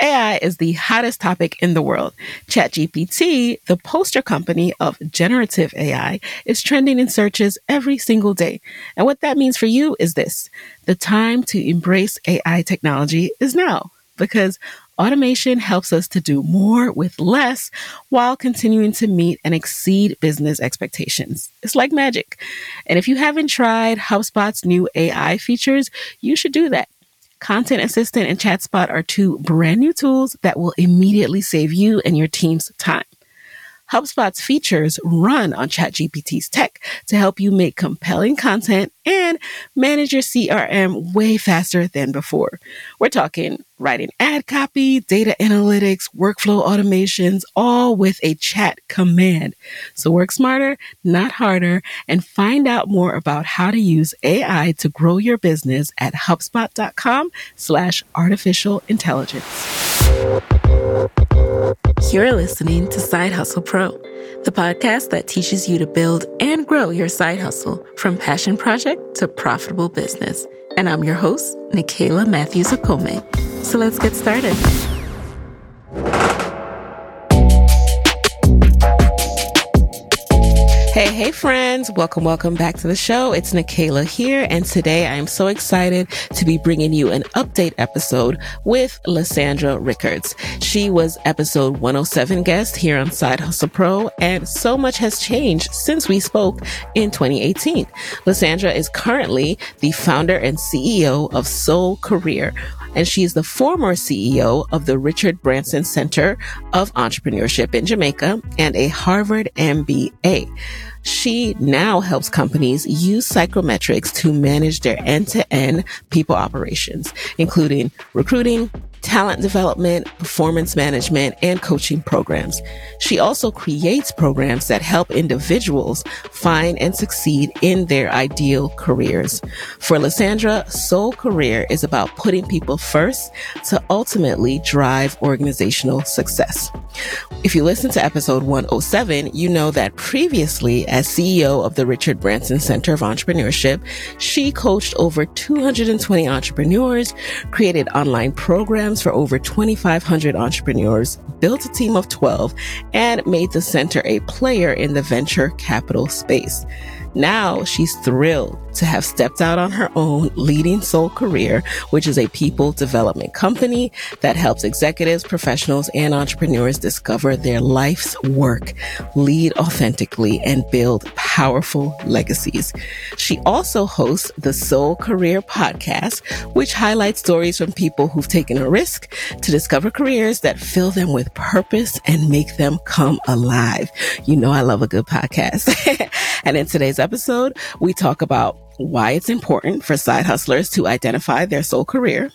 AI is the hottest topic in the world. ChatGPT, the poster company of generative AI, is trending in searches every single day. And what that means for you is this the time to embrace AI technology is now because automation helps us to do more with less while continuing to meet and exceed business expectations. It's like magic. And if you haven't tried HubSpot's new AI features, you should do that. Content Assistant and ChatSpot are two brand new tools that will immediately save you and your team's time. HubSpot's features run on ChatGPT's tech to help you make compelling content and manage your CRM way faster than before. We're talking writing ad copy, data analytics, workflow automations, all with a chat command. So work smarter, not harder, and find out more about how to use AI to grow your business at HubSpot.com slash artificial intelligence. You're listening to Side Hustle Pro, the podcast that teaches you to build and grow your side hustle from passion project to profitable business. And I'm your host, Nicaila Matthews Okome. So let's get started. Hey, hey, friends. Welcome, welcome back to the show. It's Nicaila here. And today I am so excited to be bringing you an update episode with Lisandra Rickards. She was episode 107 guest here on Side Hustle Pro, and so much has changed since we spoke in 2018. Lisandra is currently the founder and CEO of Soul Career, and she's the former CEO of the Richard Branson Center of Entrepreneurship in Jamaica and a Harvard MBA. She now helps companies use psychometrics to manage their end to end people operations, including recruiting, talent development, performance management, and coaching programs. She also creates programs that help individuals find and succeed in their ideal careers. For Lisandra, Soul Career is about putting people first to ultimately drive organizational success. If you listen to episode 107, you know that previously, as CEO of the Richard Branson Center of Entrepreneurship, she coached over 220 entrepreneurs, created online programs programs for over 2,500 entrepreneurs, built a team of 12, and made the center a player in the venture capital space. Now she's thrilled to have stepped out on her own, leading Soul Career, which is a people development company that helps executives, professionals, and entrepreneurs discover their life's work, lead authentically, and build powerful legacies. She also hosts the Soul Career podcast, which highlights stories from people who've taken a risk to discover careers that fill them with purpose and make them come alive. You know, I love a good podcast. and in today's episode, we talk about why it's important for side hustlers to identify their soul career,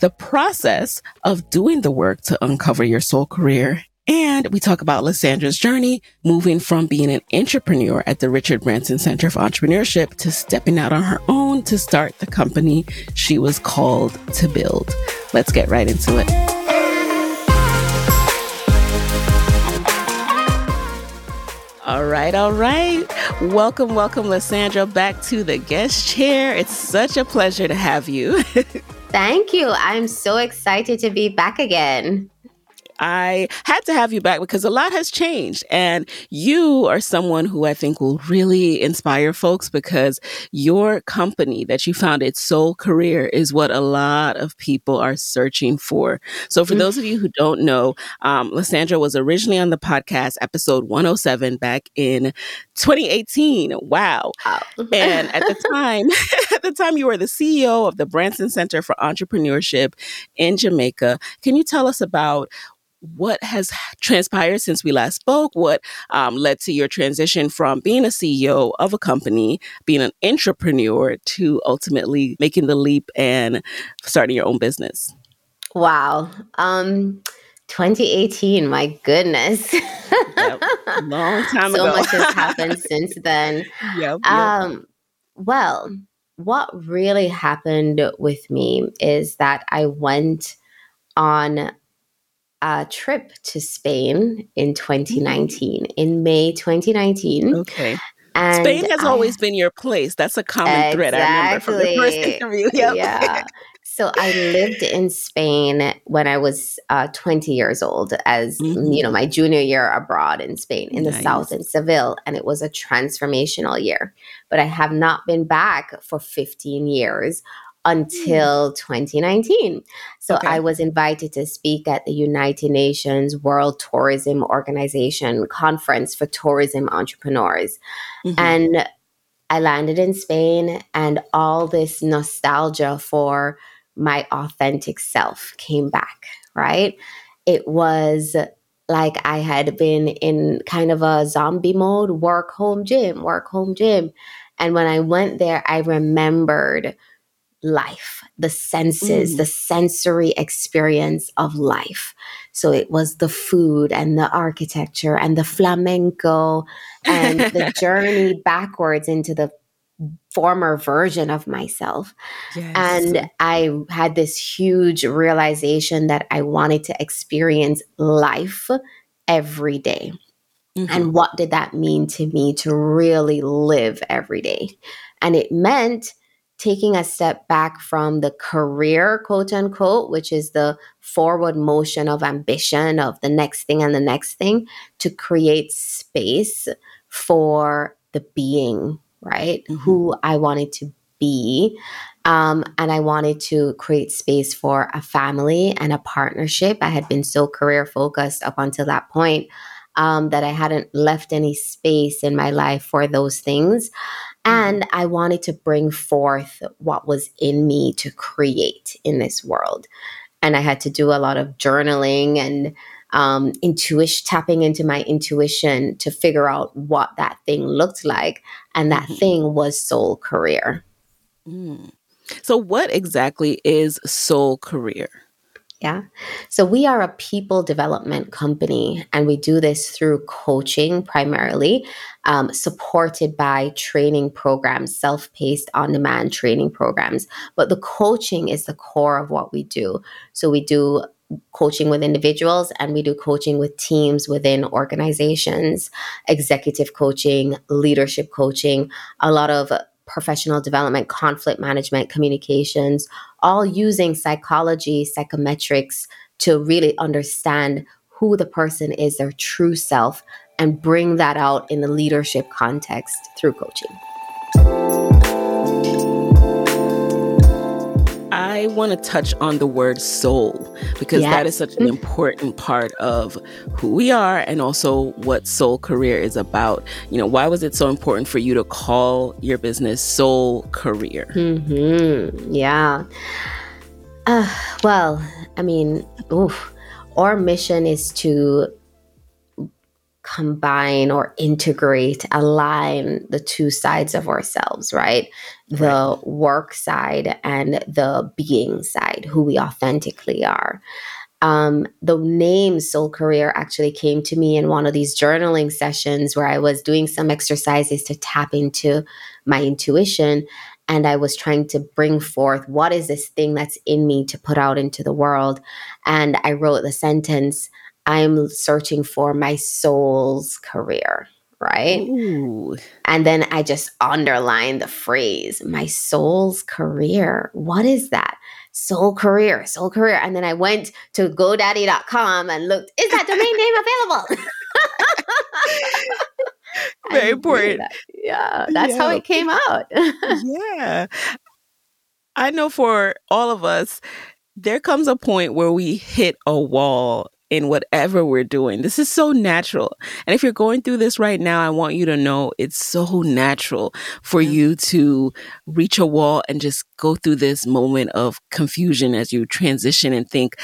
the process of doing the work to uncover your soul career, and we talk about Lisandra's journey moving from being an entrepreneur at the Richard Branson Center for Entrepreneurship to stepping out on her own to start the company she was called to build. Let's get right into it. All right, all right. Welcome, welcome, Lisandra, back to the guest chair. It's such a pleasure to have you. Thank you. I'm so excited to be back again. I had to have you back because a lot has changed. And you are someone who I think will really inspire folks because your company that you founded, Soul Career, is what a lot of people are searching for. So, for mm-hmm. those of you who don't know, um, Lisandra was originally on the podcast, episode 107, back in 2018. Wow. and at the time, at the time, you were the CEO of the Branson Center for Entrepreneurship in Jamaica. Can you tell us about what has transpired since we last spoke? What um, led to your transition from being a CEO of a company, being an entrepreneur, to ultimately making the leap and starting your own business? Wow. Um, 2018, my goodness. yep. Long time so ago. So much has happened since then. Yep, yep. Um, well, what really happened with me is that I went on a trip to Spain in 2019, in May 2019. Okay. And Spain has I, always been your place. That's a common exactly. thread I remember from the first interview. Yep. Yeah. So I lived in Spain when I was uh, 20 years old, as mm-hmm. you know, my junior year abroad in Spain, in nice. the south in Seville, and it was a transformational year. But I have not been back for 15 years until 2019. So okay. I was invited to speak at the United Nations World Tourism Organization conference for tourism entrepreneurs. Mm-hmm. And I landed in Spain and all this nostalgia for my authentic self came back, right? It was like I had been in kind of a zombie mode work, home, gym, work, home, gym. And when I went there, I remembered life, the senses, mm. the sensory experience of life. So it was the food and the architecture and the flamenco and the journey backwards into the former version of myself. Yes. And I had this huge realization that I wanted to experience life every day. Mm-hmm. And what did that mean to me to really live every day? And it meant taking a step back from the career, quote unquote, which is the forward motion of ambition of the next thing and the next thing, to create space for the being right? Mm-hmm. Who I wanted to be. Um, and I wanted to create space for a family and a partnership. I had been so career focused up until that point um, that I hadn't left any space in my life for those things. Mm-hmm. And I wanted to bring forth what was in me to create in this world. And I had to do a lot of journaling and um, intuition, tapping into my intuition to figure out what that thing looked like. And that mm-hmm. thing was soul career. Mm. So, what exactly is soul career? Yeah. So we are a people development company, and we do this through coaching primarily, um, supported by training programs, self paced, on demand training programs. But the coaching is the core of what we do. So we do coaching with individuals and we do coaching with teams within organizations, executive coaching, leadership coaching, a lot of professional development, conflict management, communications, all using psychology, psychometrics to really understand who the person is, their true self, and bring that out in the leadership context through coaching. I want to touch on the word soul because yes. that is such an important part of who we are and also what soul career is about. You know, why was it so important for you to call your business Soul Career? Mm-hmm. Yeah. Uh, well, I mean, oof, our mission is to combine or integrate, align the two sides of ourselves, right? The right. work side and the being side, who we authentically are. Um, the name Soul Career actually came to me in one of these journaling sessions where I was doing some exercises to tap into my intuition. And I was trying to bring forth what is this thing that's in me to put out into the world. And I wrote the sentence, I'm searching for my soul's career, right? Ooh. And then I just underline the phrase, my soul's career. What is that? Soul career, soul career. And then I went to GoDaddy.com and looked, is that domain name available? Very important. That. Yeah, that's yeah. how it came out. yeah. I know for all of us, there comes a point where we hit a wall in whatever we're doing. This is so natural. And if you're going through this right now, I want you to know it's so natural for yeah. you to reach a wall and just go through this moment of confusion as you transition and think,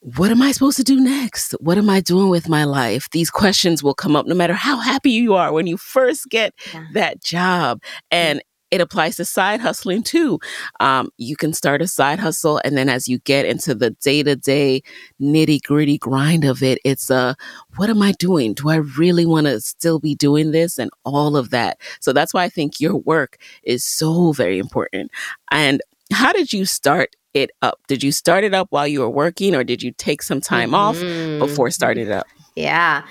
what am I supposed to do next? What am I doing with my life? These questions will come up no matter how happy you are when you first get yeah. that job. And it applies to side hustling too. Um, you can start a side hustle, and then as you get into the day to day nitty gritty grind of it, it's a what am I doing? Do I really want to still be doing this and all of that? So that's why I think your work is so very important. And how did you start it up? Did you start it up while you were working, or did you take some time mm-hmm. off before starting it up? Yeah.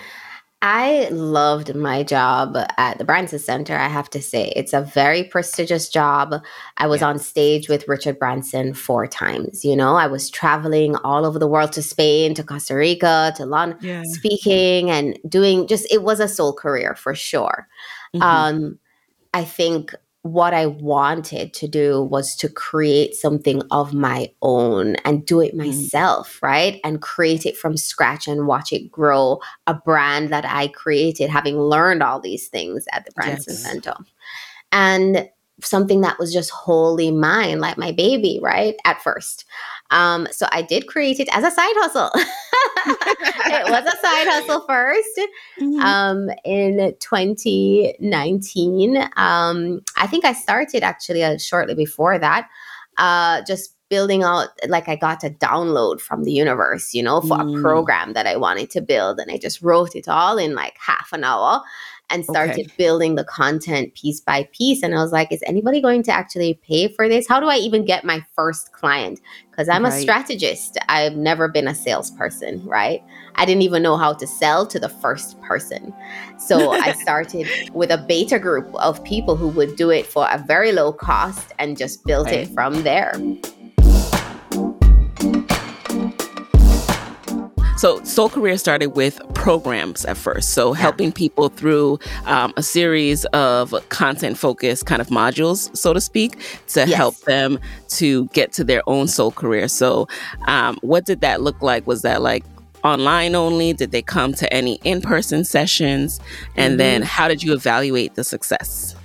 I loved my job at the Branson Center, I have to say. It's a very prestigious job. I was on stage with Richard Branson four times. You know, I was traveling all over the world to Spain, to Costa Rica, to London, yeah. speaking and doing just, it was a soul career for sure. Mm-hmm. Um, I think what I wanted to do was to create something of my own and do it mm. myself, right? And create it from scratch and watch it grow a brand that I created, having learned all these things at the Branson yes. Center. And something that was just wholly mine, like my baby, right? At first. Um, so I did create it as a side hustle. it was a side hustle 1st mm-hmm. um, in 2019. Um, I think I started actually uh, shortly before that, uh, just building out like I got a download from the universe, you know, for mm. a program that I wanted to build. And I just wrote it all in like half an hour and started okay. building the content piece by piece. And I was like, is anybody going to actually pay for this? How do I even get my first client? Because I'm right. a strategist. I've never been a salesperson, right? I didn't even know how to sell to the first person. So I started with a beta group of people who would do it for a very low cost and just built okay. it from there. So Soul Career started with programs at first. So yeah. helping people through um, a series of content focused kind of modules, so to speak, to yes. help them to get to their own soul career. So um, what did that look like? Was that like online only? Did they come to any in person sessions? And mm-hmm. then how did you evaluate the success?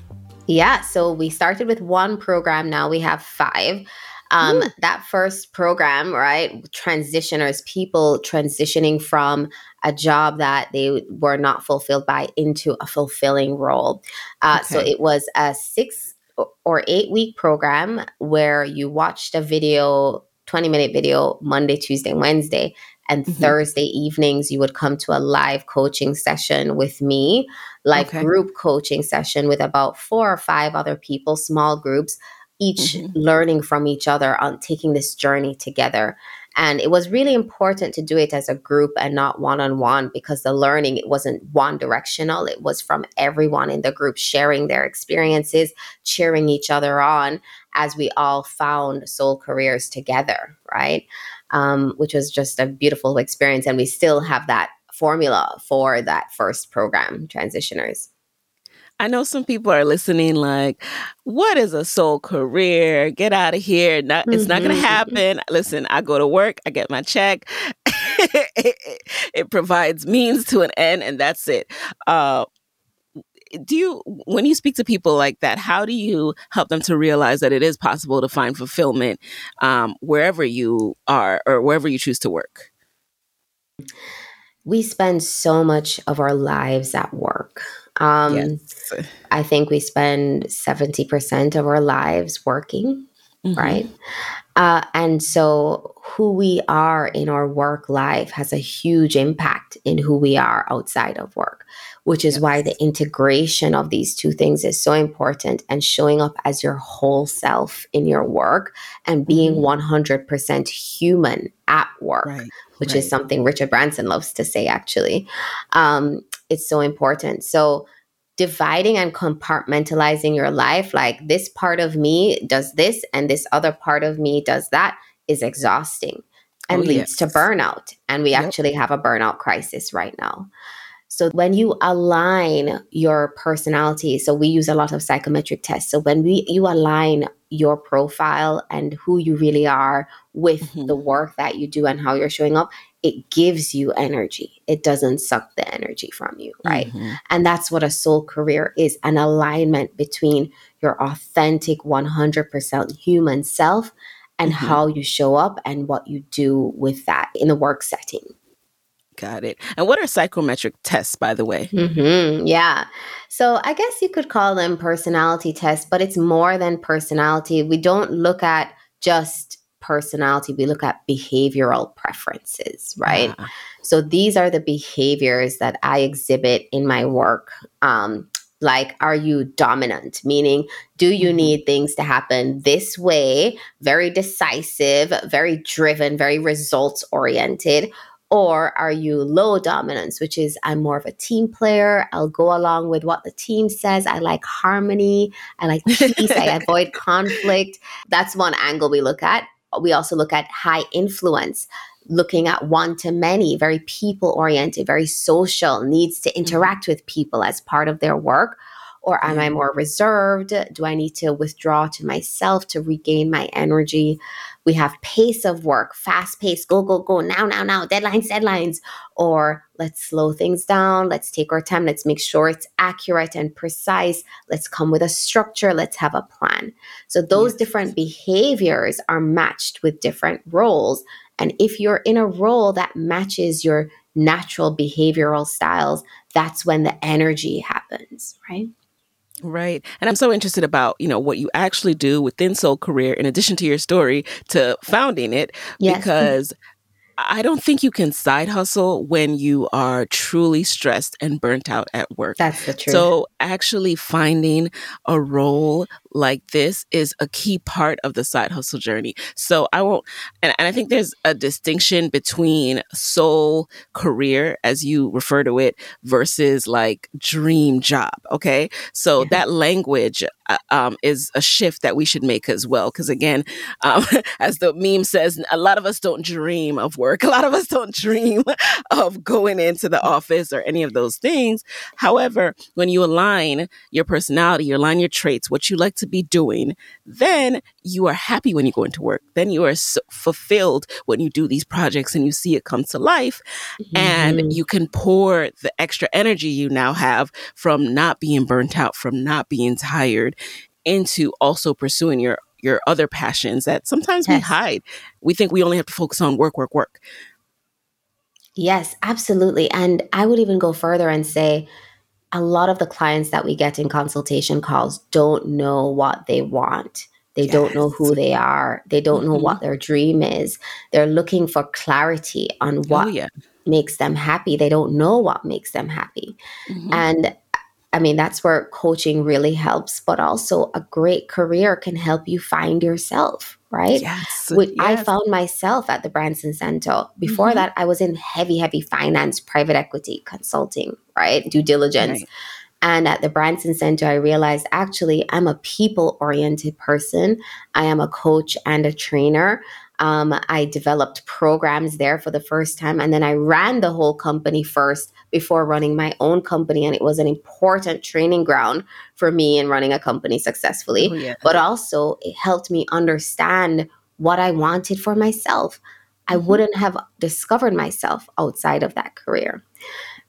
Yeah, so we started with one program. Now we have five. Um, that first program, right? Transitioners, people transitioning from a job that they were not fulfilled by into a fulfilling role. Uh, okay. So it was a six or eight week program where you watched a video, 20 minute video, Monday, Tuesday, Wednesday. And mm-hmm. Thursday evenings, you would come to a live coaching session with me, like okay. group coaching session with about four or five other people, small groups each mm-hmm. learning from each other on taking this journey together. And it was really important to do it as a group and not one on one because the learning it wasn't one directional. It was from everyone in the group sharing their experiences, cheering each other on as we all found soul careers together, right? Um, which was just a beautiful experience. And we still have that formula for that first program, Transitioners. I know some people are listening like, what is a soul career? Get out of here. Not, mm-hmm. It's not going to mm-hmm. happen. Listen, I go to work, I get my check. it, it, provides means to an end, and that's it. Uh, do you, when you speak to people like that, how do you help them to realize that it is possible to find fulfillment um, wherever you are or wherever you choose to work? We spend so much of our lives at work. Um, yes. I think we spend 70% of our lives working, mm-hmm. right? Uh, and so, who we are in our work life has a huge impact in who we are outside of work, which is why the integration of these two things is so important and showing up as your whole self in your work and being mm-hmm. 100% human at work. Right. Which right. is something Richard Branson loves to say, actually. Um, it's so important. So dividing and compartmentalizing your life, like this part of me does this and this other part of me does that, is exhausting and oh, leads yes. to burnout. And we yep. actually have a burnout crisis right now. So when you align your personality, so we use a lot of psychometric tests. So when we you align your profile and who you really are with mm-hmm. the work that you do and how you're showing up, it gives you energy. It doesn't suck the energy from you, right? Mm-hmm. And that's what a soul career is an alignment between your authentic 100% human self and mm-hmm. how you show up and what you do with that in the work setting. Got it. And what are psychometric tests, by the way? Mm-hmm. Yeah. So I guess you could call them personality tests, but it's more than personality. We don't look at just personality, we look at behavioral preferences, right? Yeah. So these are the behaviors that I exhibit in my work. Um, like, are you dominant? Meaning, do you mm-hmm. need things to happen this way? Very decisive, very driven, very results oriented. Or are you low dominance, which is I'm more of a team player. I'll go along with what the team says. I like harmony. I like peace. I avoid conflict. That's one angle we look at. We also look at high influence looking at one to many, very people oriented, very social, needs to mm-hmm. interact with people as part of their work? Or am I more reserved? Do I need to withdraw to myself to regain my energy? We have pace of work, fast pace, go, go, go, now, now, now, deadlines, deadlines. Or let's slow things down. Let's take our time. Let's make sure it's accurate and precise. Let's come with a structure. Let's have a plan. So those yes. different behaviors are matched with different roles. And if you're in a role that matches your natural behavioral styles, that's when the energy happens, right? Right. And I'm so interested about, you know, what you actually do within Soul Career in addition to your story to founding it yes. Mm-hmm. because I don't think you can side hustle when you are truly stressed and burnt out at work. That's the truth. So, actually finding a role like this is a key part of the side hustle journey. So, I won't, and, and I think there's a distinction between soul career, as you refer to it, versus like dream job. Okay. So, yeah. that language uh, um, is a shift that we should make as well. Because, again, um, as the meme says, a lot of us don't dream of work. A lot of us don't dream of going into the office or any of those things. However, when you align your personality, you align your traits, what you like to be doing, then you are happy when you go into work. Then you are so fulfilled when you do these projects and you see it come to life. Mm-hmm. And you can pour the extra energy you now have from not being burnt out, from not being tired into also pursuing your your other passions that sometimes yes. we hide. We think we only have to focus on work, work, work. Yes, absolutely. And I would even go further and say a lot of the clients that we get in consultation calls don't know what they want. They yes. don't know who they are. They don't mm-hmm. know what their dream is. They're looking for clarity on oh, what oh, yeah. makes them happy. They don't know what makes them happy. Mm-hmm. And I mean, that's where coaching really helps, but also a great career can help you find yourself, right? Yes. yes. I found myself at the Branson Center. Before mm-hmm. that, I was in heavy, heavy finance, private equity, consulting, right? Due diligence. Right. And at the Branson Center, I realized actually I'm a people oriented person. I am a coach and a trainer. Um, I developed programs there for the first time. And then I ran the whole company first before running my own company. And it was an important training ground for me in running a company successfully. Oh, yeah. But also, it helped me understand what I wanted for myself. I mm-hmm. wouldn't have discovered myself outside of that career.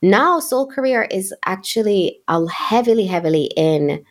Now, Soul Career is actually heavily, heavily in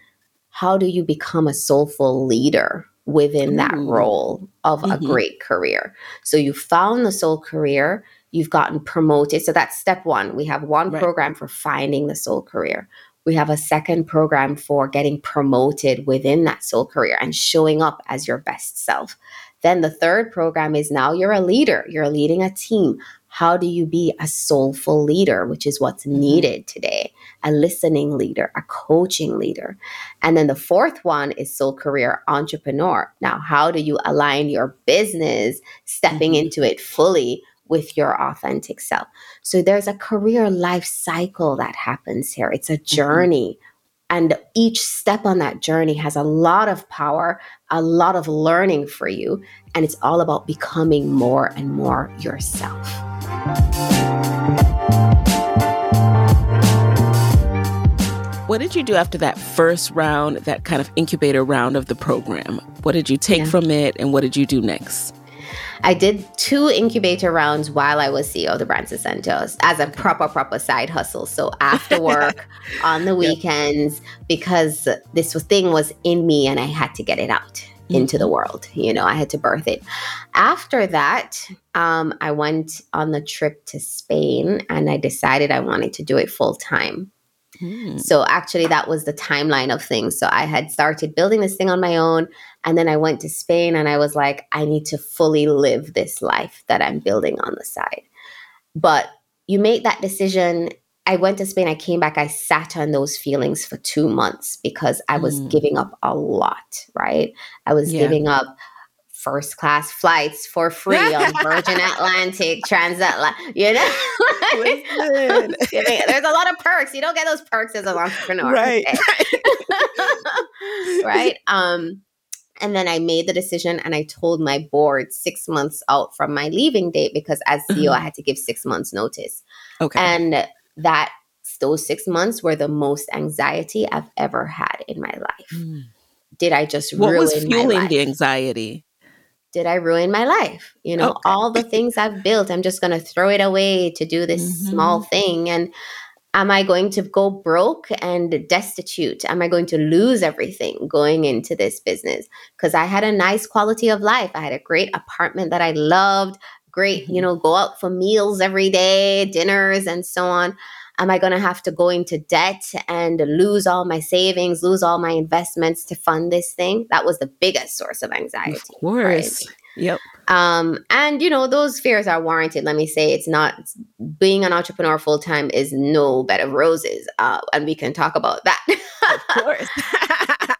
how do you become a soulful leader within that role of mm-hmm. a great career. So you found the soul career, you've gotten promoted. So that's step one. We have one right. program for finding the soul career. We have a second program for getting promoted within that soul career and showing up as your best self. Then the third program is now you're a leader, you're leading a team. How do you be a soulful leader, which is what's mm-hmm. needed today? A listening leader, a coaching leader. And then the fourth one is soul career entrepreneur. Now, how do you align your business, stepping mm-hmm. into it fully with your authentic self? So there's a career life cycle that happens here. It's a mm-hmm. journey. Mm-hmm. And each step on that journey has a lot of power, a lot of learning for you. And it's all about becoming more and more yourself. What did you do after that first round, that kind of incubator round of the program? What did you take yeah. from it and what did you do next? I did two incubator rounds while I was CEO of the Branson Centers as a proper, proper side hustle. So after work, on the weekends, because this thing was in me and I had to get it out into the mm-hmm. world. You know, I had to birth it. After that, um, I went on the trip to Spain and I decided I wanted to do it full time. Mm. So actually, that was the timeline of things. So I had started building this thing on my own. And then I went to Spain and I was like, I need to fully live this life that I'm building on the side. But you make that decision I went to Spain, I came back, I sat on those feelings for two months because I was mm. giving up a lot, right? I was yeah. giving up first class flights for free on Virgin Atlantic, Transatlantic. You know, there's a lot of perks. You don't get those perks as an entrepreneur, right? right. Um, and then I made the decision and I told my board six months out from my leaving date because as CEO, I mm-hmm. had to give six months notice. Okay. And that those six months were the most anxiety I've ever had in my life. Mm. Did I just ruin? what was fueling the anxiety? Did I ruin my life? You know, okay. all the things I've built, I'm just going to throw it away to do this mm-hmm. small thing. And am I going to go broke and destitute? Am I going to lose everything going into this business? Because I had a nice quality of life. I had a great apartment that I loved, great, you mm-hmm. know, go out for meals every day, dinners, and so on. Am I going to have to go into debt and lose all my savings, lose all my investments to fund this thing? That was the biggest source of anxiety. Of course. Right? Yep. Um, and you know, those fears are warranted. Let me say it's not being an entrepreneur full time is no bed of roses. Uh, and we can talk about that. of course.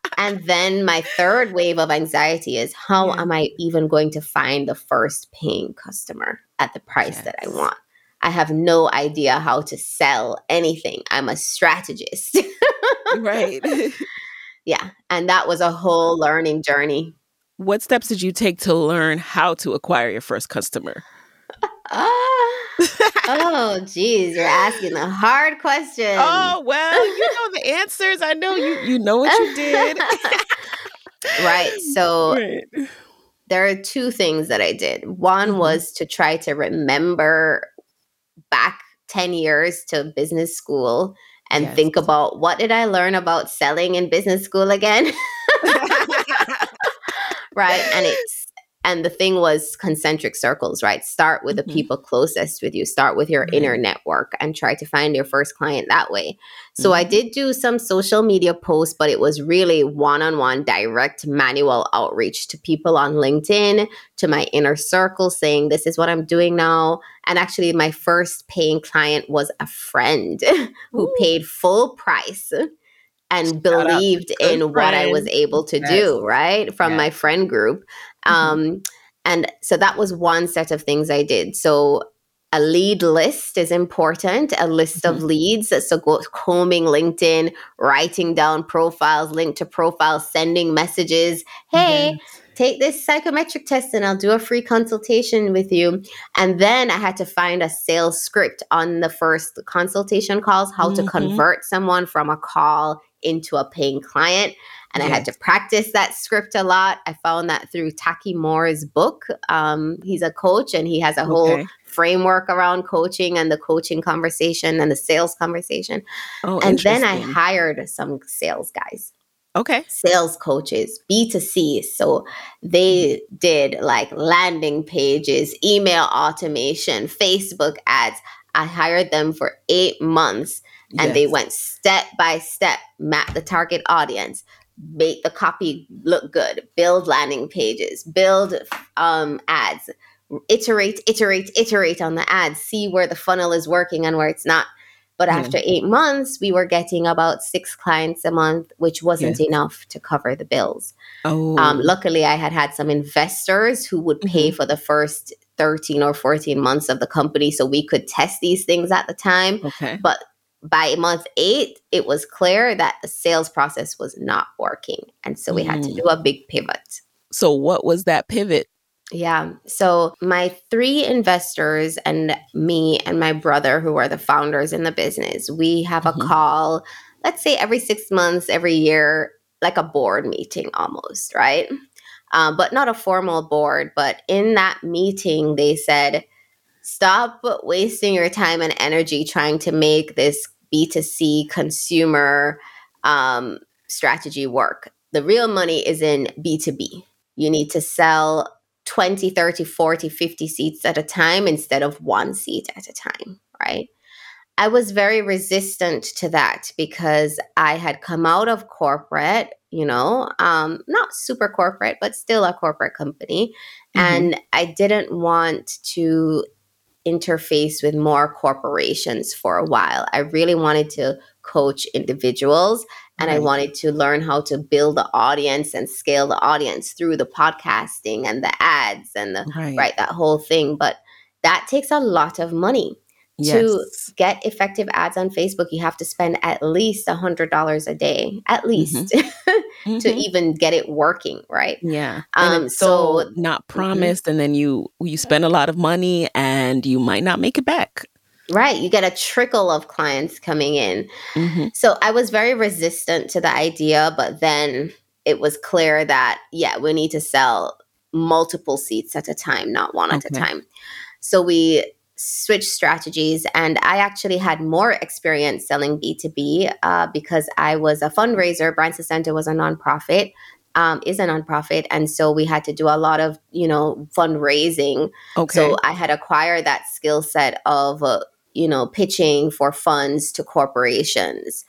and then my third wave of anxiety is how yeah. am I even going to find the first paying customer at the price yes. that I want? I have no idea how to sell anything. I'm a strategist. right. yeah. And that was a whole learning journey. What steps did you take to learn how to acquire your first customer? oh, geez, you're asking a hard question. Oh, well, you know the answers. I know you you know what you did. right. So right. there are two things that I did. One mm-hmm. was to try to remember back 10 years to business school and yes. think about what did I learn about selling in business school again? Right. And it's and the thing was concentric circles, right? Start with mm-hmm. the people closest with you, start with your inner network and try to find your first client that way. So mm-hmm. I did do some social media posts, but it was really one on one direct manual outreach to people on LinkedIn, to my inner circle, saying, This is what I'm doing now. And actually, my first paying client was a friend who Ooh. paid full price and believed in friend. what I was able to yes. do, right? From yes. my friend group. Mm-hmm. Um, and so that was one set of things I did. So a lead list is important, a list mm-hmm. of leads. So go combing LinkedIn, writing down profiles, link to profiles, sending messages. Hey, take this psychometric test and I'll do a free consultation with you. And then I had to find a sales script on the first consultation calls, how mm-hmm. to convert someone from a call into a paying client. And. I had to practice that script a lot. I found that through Taki Moore's book. Um, he's a coach and he has a whole okay. framework around coaching and the coaching conversation and the sales conversation. Oh, and then I hired some sales guys. Okay. Sales coaches, B2C. So they did like landing pages, email automation, Facebook ads. I hired them for eight months and yes. they went step by step, map the target audience, make the copy look good, build landing pages, build um, ads, iterate, iterate, iterate on the ads, see where the funnel is working and where it's not. But yeah. after eight months, we were getting about six clients a month, which wasn't yes. enough to cover the bills. Oh. Um, luckily, I had had some investors who would pay mm-hmm. for the first 13 or 14 months of the company so we could test these things at the time. Okay. But by month eight, it was clear that the sales process was not working. And so we mm. had to do a big pivot. So, what was that pivot? Yeah. So, my three investors and me and my brother, who are the founders in the business, we have mm-hmm. a call, let's say every six months, every year, like a board meeting almost, right? Um, but not a formal board. But in that meeting, they said, stop wasting your time and energy trying to make this B2C consumer um, strategy work. The real money is in B2B. You need to sell 20, 30, 40, 50 seats at a time instead of one seat at a time, right? I was very resistant to that because I had come out of corporate, you know, um, not super corporate, but still a corporate company. Mm-hmm. And I didn't want to interface with more corporations for a while. I really wanted to coach individuals and right. I wanted to learn how to build the audience and scale the audience through the podcasting and the ads and the right, right that whole thing. But that takes a lot of money. Yes. To get effective ads on Facebook, you have to spend at least a hundred dollars a day, at mm-hmm. least, mm-hmm. to mm-hmm. even get it working, right? Yeah. Um. So, so, not mm-hmm. promised, mm-hmm. and then you you spend a lot of money, and you might not make it back. Right. You get a trickle of clients coming in. Mm-hmm. So I was very resistant to the idea, but then it was clear that, yeah, we need to sell multiple seats at a time, not one okay. at a time. So we switched strategies, and I actually had more experience selling B2B uh, because I was a fundraiser. Branson Center was a nonprofit. Um, is a nonprofit, and so we had to do a lot of you know fundraising. Okay. So I had acquired that skill set of uh, you know, pitching for funds to corporations.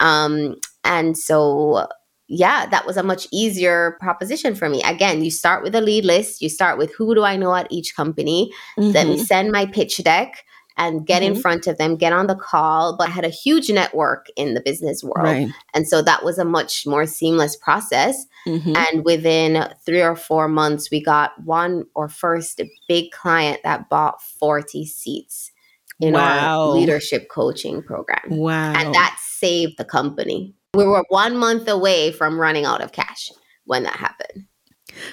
Um, and so, yeah, that was a much easier proposition for me. Again, you start with a lead list, you start with who do I know at each company, mm-hmm. let me send my pitch deck and get mm-hmm. in front of them, get on the call. But I had a huge network in the business world. Right. And so that was a much more seamless process. Mm-hmm. And within three or four months, we got one or first big client that bought 40 seats in wow. our leadership coaching program. Wow. And that saved the company. We were one month away from running out of cash when that happened.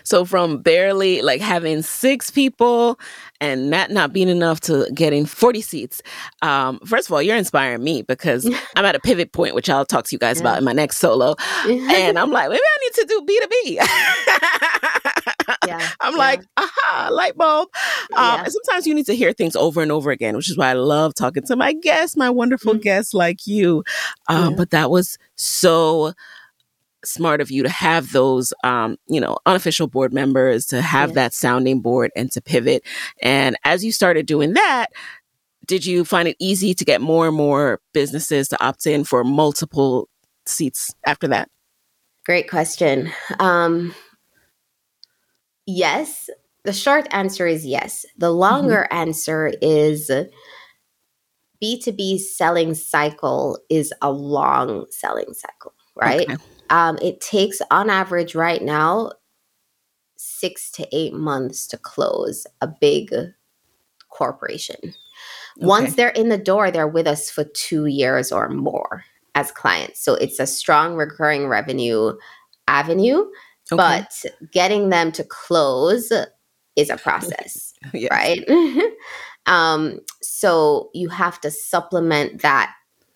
So from barely like having six people and that not being enough to getting 40 seats. Um, first of all, you're inspiring me because I'm at a pivot point, which I'll talk to you guys yeah. about in my next solo. and I'm like, maybe I need to do B2B. yeah, I'm yeah. like, aha, light bulb. Um, yeah. And sometimes you need to hear things over and over again, which is why I love talking to my guests, my wonderful mm-hmm. guests like you. Um. But that was so smart of you to have those um, you know unofficial board members to have yeah. that sounding board and to pivot and as you started doing that did you find it easy to get more and more businesses to opt in for multiple seats after that great question um, yes. The short answer is yes. The longer mm-hmm. answer is B2B selling cycle is a long selling cycle, right? Okay. Um, it takes, on average, right now, six to eight months to close a big corporation. Okay. Once they're in the door, they're with us for two years or more as clients. So it's a strong recurring revenue avenue. Okay. But getting them to close is a process, yes. right? um, so you have to supplement that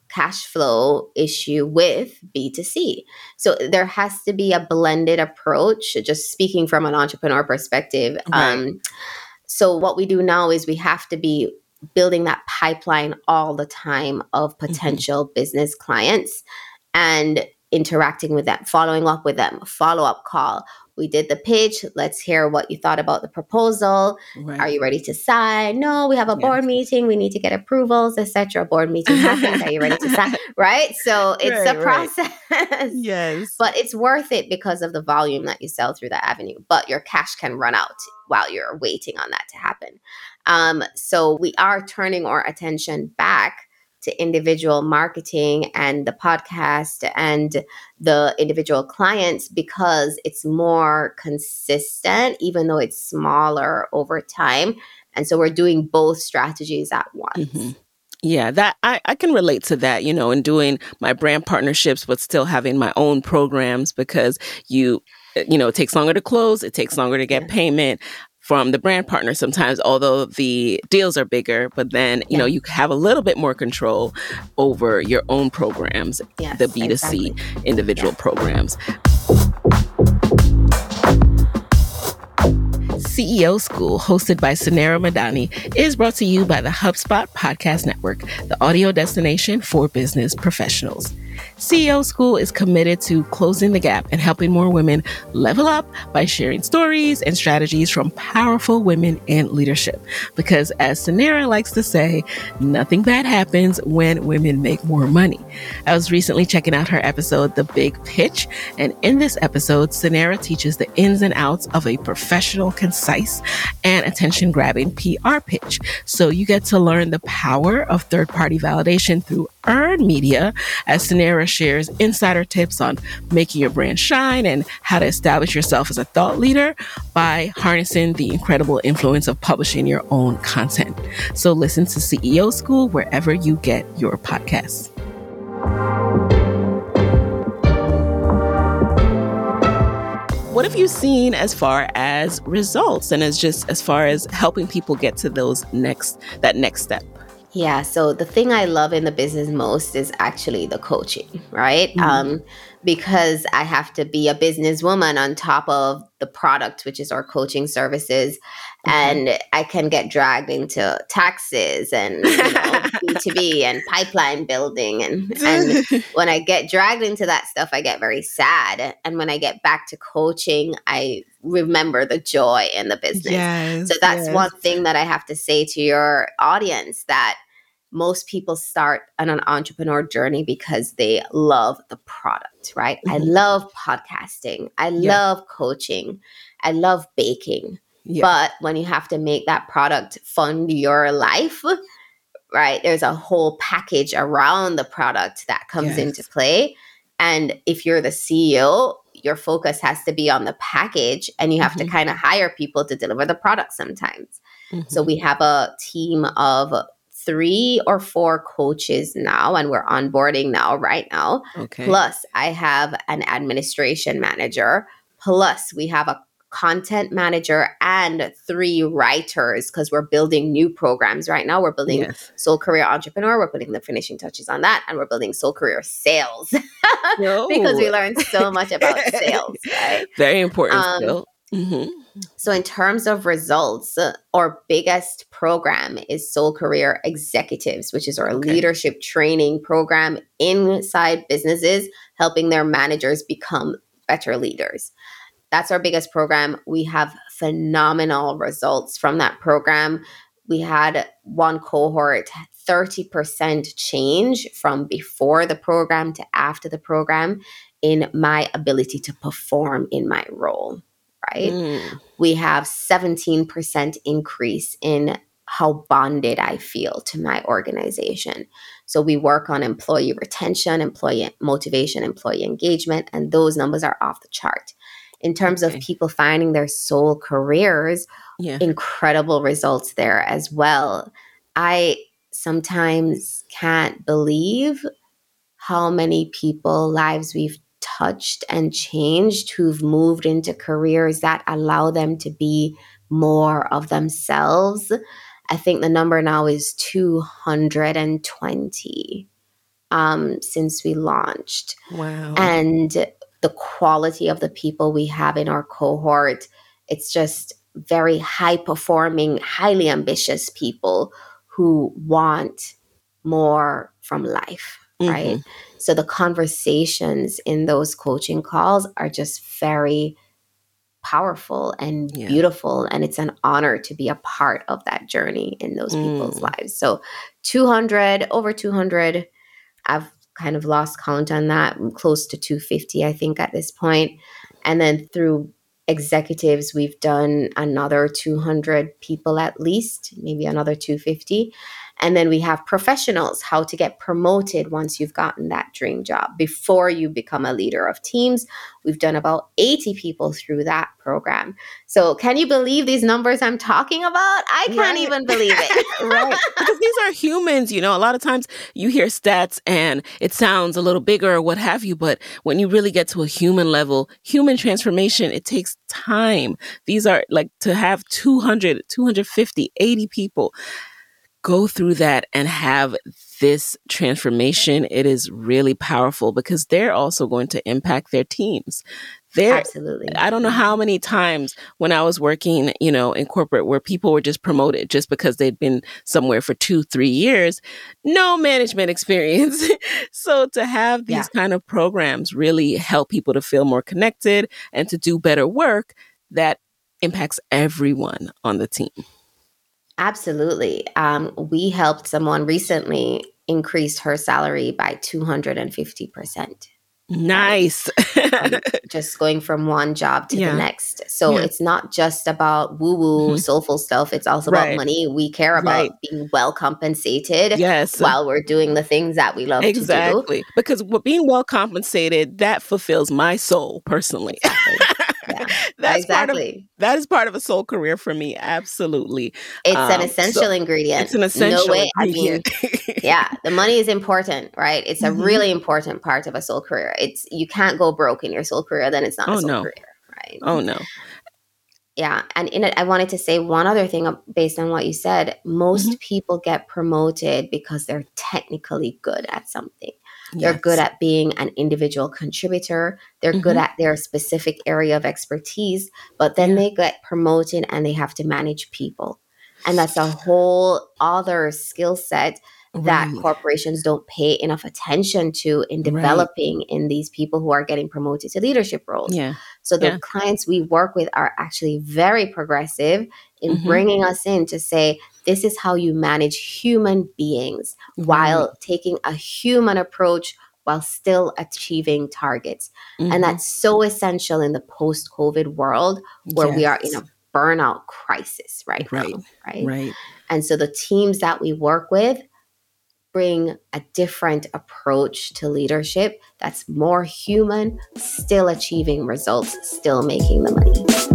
cash flow issue with B2C. So there has to be a blended approach, just speaking from an entrepreneur perspective. Right. Um, so what we do now is we have to be building that pipeline all the time of mm-hmm. potential mm-hmm. business clients. And interacting with them, following up with them, follow up call. We did the pitch. Let's hear what you thought about the proposal. Right. Are you ready to sign? No, we have a board meeting. We need to get approvals, etc. Board meeting happens. Are you ready to sign? Right. So it's right, a process. Right. Yes. But it's worth it because of the volume that you sell through that avenue. But your cash can run out while you're waiting on that to happen. Um, so we are turning our attention back to individual marketing and the podcast and the individual clients because it's more consistent, even though it's smaller over time. And so we're doing both strategies at once. Mm-hmm. Yeah, that I, I can relate to that, you know, in doing my brand partnerships, but still having my own programs because you you know, it takes longer to close, it takes longer to get yeah. payment from the brand partner sometimes, although the deals are bigger, but then, you yeah. know, you have a little bit more control over your own programs, yes, the B2C exactly. individual yeah. programs. CEO School, hosted by Suneera Madani, is brought to you by the HubSpot Podcast Network, the audio destination for business professionals. CEO School is committed to closing the gap and helping more women level up by sharing stories and strategies from powerful women in leadership. Because as Suneera likes to say, nothing bad happens when women make more money. I was recently checking out her episode, The Big Pitch, and in this episode, Suneera teaches the ins and outs of a professional, concise, and attention grabbing PR pitch. So you get to learn the power of third party validation through earned media as Suneera shares insider tips on making your brand shine and how to establish yourself as a thought leader by harnessing the incredible influence of publishing your own content. So listen to CEO School wherever you get your podcasts. What have you seen as far as results and as just as far as helping people get to those next that next step? Yeah, so the thing I love in the business most is actually the coaching, right? Mm-hmm. Um, because I have to be a businesswoman on top of the product, which is our coaching services. Mm-hmm. And I can get dragged into taxes and you know, B2B and pipeline building. And, and when I get dragged into that stuff, I get very sad. And when I get back to coaching, I remember the joy in the business. Yes, so that's yes. one thing that I have to say to your audience that most people start on an entrepreneur journey because they love the product, right? Mm-hmm. I love podcasting. I yeah. love coaching. I love baking. Yeah. But when you have to make that product fund your life, right? There's a whole package around the product that comes yes. into play. And if you're the CEO, your focus has to be on the package and you have mm-hmm. to kind of hire people to deliver the product sometimes. Mm-hmm. So we have a team of three or four coaches now, and we're onboarding now, right now. Okay. Plus, I have an administration manager. Plus, we have a content manager and three writers because we're building new programs right now. We're building yes. Soul Career Entrepreneur. We're putting the finishing touches on that, and we're building Soul Career Sales because we learned so much about sales. Right? Very important. Um, Mm-hmm. So, in terms of results, uh, our biggest program is Soul Career Executives, which is our okay. leadership training program inside businesses, helping their managers become better leaders. That's our biggest program. We have phenomenal results from that program. We had one cohort 30% change from before the program to after the program in my ability to perform in my role right? Mm. We have 17% increase in how bonded I feel to my organization. So we work on employee retention, employee motivation, employee engagement, and those numbers are off the chart. In terms okay. of people finding their soul careers, yeah. incredible results there as well. I sometimes can't believe how many people lives we've touched and changed who've moved into careers that allow them to be more of themselves. I think the number now is 220 um, since we launched. Wow. And the quality of the people we have in our cohort, it's just very high performing, highly ambitious people who want more from life, mm-hmm. right? So the conversations in those coaching calls are just very powerful and yeah. beautiful. And it's an honor to be a part of that journey in those mm. people's lives. So 200, over 200, I've kind of lost count on that, I'm close to 250, I think, at this point. And then through executives, we've done another 200 people at least, maybe another 250. And then we have professionals, how to get promoted once you've gotten that dream job before you become a leader of teams. We've done about 80 people through that program. So, can you believe these numbers I'm talking about? I can't right. even believe it. right. Because these are humans, you know, a lot of times you hear stats and it sounds a little bigger or what have you, but when you really get to a human level, human transformation, it takes time. These are like to have 200, 250, 80 people go through that and have this transformation, it is really powerful because they're also going to impact their teams. They're, Absolutely. I don't know how many times when I was working, you know, in corporate where people were just promoted just because they'd been somewhere for two, three years, no management experience. so to have these yeah. kind of programs really help people to feel more connected and to do better work that impacts everyone on the team. Absolutely. Um, we helped someone recently increase her salary by 250%. Nice. just going from one job to Yeah. the next. So Yeah. it's not just about woo woo Mhm. soulful stuff. It's also about money. We care about Right. being well compensated yes. while we're doing the things that we love to do. Exactly. Because being well compensated, that fulfills my soul personally. Yeah. That's part of exactly. that is part of a soul career for me. Absolutely. it's um, an so essential ingredient. It's an essential no way. I mean, yeah, the money is important, right? It's a Mhm. really important part of a soul career. It's you can't go broke in your soul career, then it's not Oh, a soul no. career, right? oh no. Yeah, and in it, I wanted to say one other thing uh, based on what you said. Most Mm-hmm. people get promoted because they're technically good at something. They're good at being an individual contributor. They're good Mhm. at their specific area of expertise, but then Yeah. they get promoted and they have to manage people. And that's a whole other skill set that Right. corporations don't pay enough attention to in Right. developing in these people who are getting promoted to leadership roles. Yeah. So the Yeah. clients we work with are actually very progressive in Mhm. bringing us in to say this is how you manage human beings while taking a human approach while still achieving targets. Mhm. And that's so essential in the post-COVID world where we are in Yes. a burnout crisis right, Right. now, right? right. And so the teams that we work with bring a different approach to leadership that's more human, still achieving results, still making the money.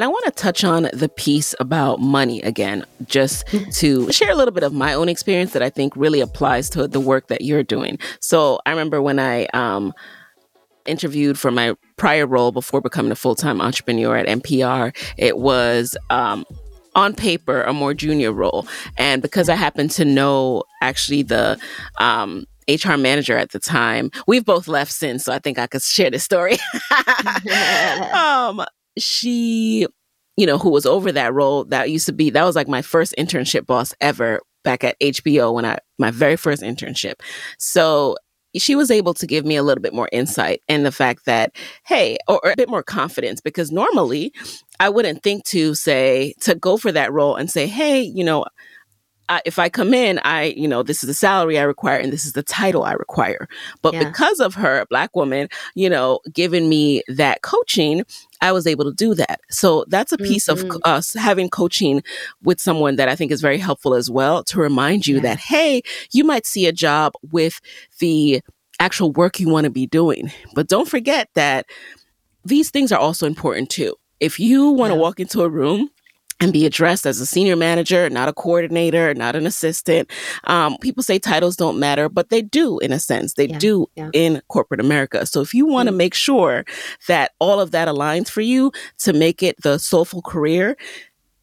And I want to touch on the piece about money again, just to share a little bit of my own experience that I think really applies to the work that you're doing. So I remember when I um, interviewed for my prior role before becoming a full time entrepreneur at NPR, it was. Um, on paper, a more junior role. And because I happened to know actually the um, HR manager at the time, we've both left since, so I think I could share this story. um, she, you know, who was over that role, that used to be, that was like my first internship boss ever back at HBO when I, my very first internship. So she was able to give me a little bit more insight in the fact that, hey, or, or a bit more confidence, because normally I wouldn't think to say, to go for that role and say, hey, you know, I, if I come in, I, you know, this is the salary I require and this is the title I require. But Yeah. because of her, black woman, you know, giving me that coaching, I was able to do that. So that's a piece of Mhm. us having coaching with someone that I think is very helpful as well to remind you Yeah. that, hey, you might see a job with the actual work you want to be doing. But don't forget that these things are also important too. If you want to Yeah. walk into a room and be addressed as a senior manager, not a coordinator, not an assistant. Um, people say titles don't matter, but they do in a sense. They Yeah, do yeah. in corporate America. So if you want to Mm. make sure that all of that aligns for you to make it the soulful career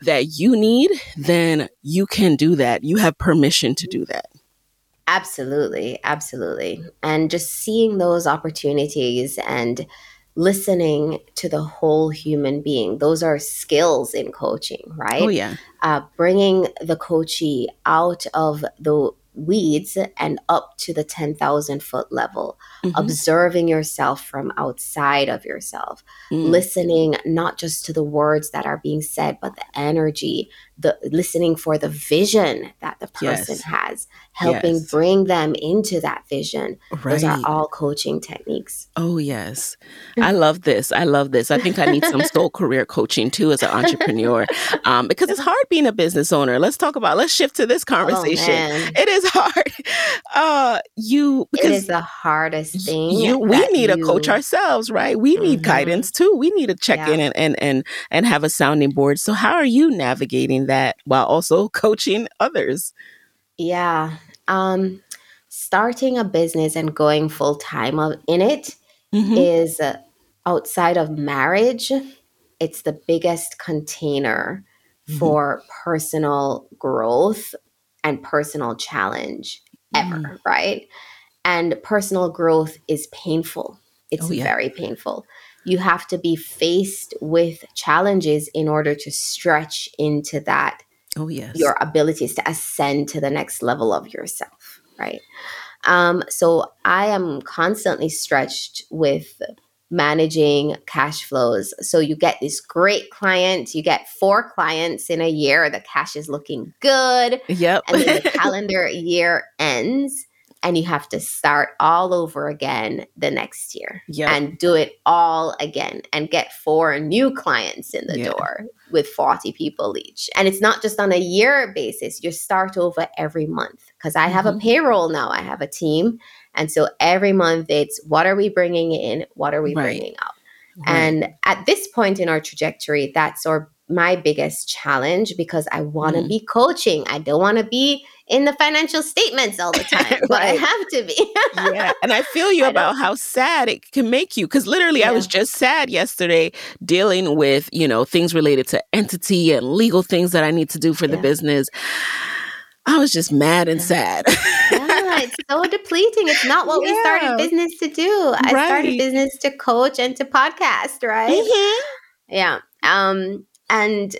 that you need, then you can do that. You have permission to do that. Absolutely, absolutely. And just seeing those opportunities and listening to the whole human being, those are skills in coaching, right? Oh, yeah. uh, bringing the coachee out of the weeds and up to the 10,000 foot level, Mhm. observing yourself from outside of yourself, Mm. listening not just to the words that are being said, but the energy, the listening for the vision that the person Yes. has, helping Yes. bring them into that vision. Those are all coaching techniques. Oh, yes. I love this. I love this. I think I need some soul career coaching too as an entrepreneur um, because it's hard being a business owner. Let's talk about, let's shift to this conversation. Oh, it is hard. Uh, you, It because is the hardest thing. you, we need a coach ourselves, right? We need Mhm. guidance too. We need to check Yeah. in and, and, and, and have a sounding board. So how are you navigating that while also coaching others? Yeah. Um, starting a business and going full time in it Mhm. is uh, outside of marriage. It's the biggest container Mhm. for personal growth and personal challenge ever, Mm. right? And personal growth is painful. It's Oh, yeah. very painful. You have to be faced with challenges in order to stretch into that Oh, yes. your abilities to ascend to the next level of yourself, right? Um, so I am constantly stretched with managing cash flows. So you get this great client, you get four clients in a year, the cash is looking good. Yep. And then the calendar year ends and you have to start all over again the next year Yep. and do it all again and get four new clients in the Yeah. door with 40 people each. And it's not just on a year basis, you start over every month because I have a Mhm. payroll now, I have a team. And so every month it's what are we bringing in? What are we Right. bringing out? Right. And at this point in our trajectory, that's our my biggest challenge because I want to Mm. be coaching. I don't want to be in the financial statements all the time, but I have to be. yeah. And I feel you I don't- about how sad it can make you. Cause literally I was just sad yesterday dealing with, you know, things related to entity and legal things that I need to do for the business. I was just mad and Yeah. sad. yeah, it's so depleting. It's not what we started business to do. I Right. started business to coach and to podcast, right? Mhm. Yeah. Um and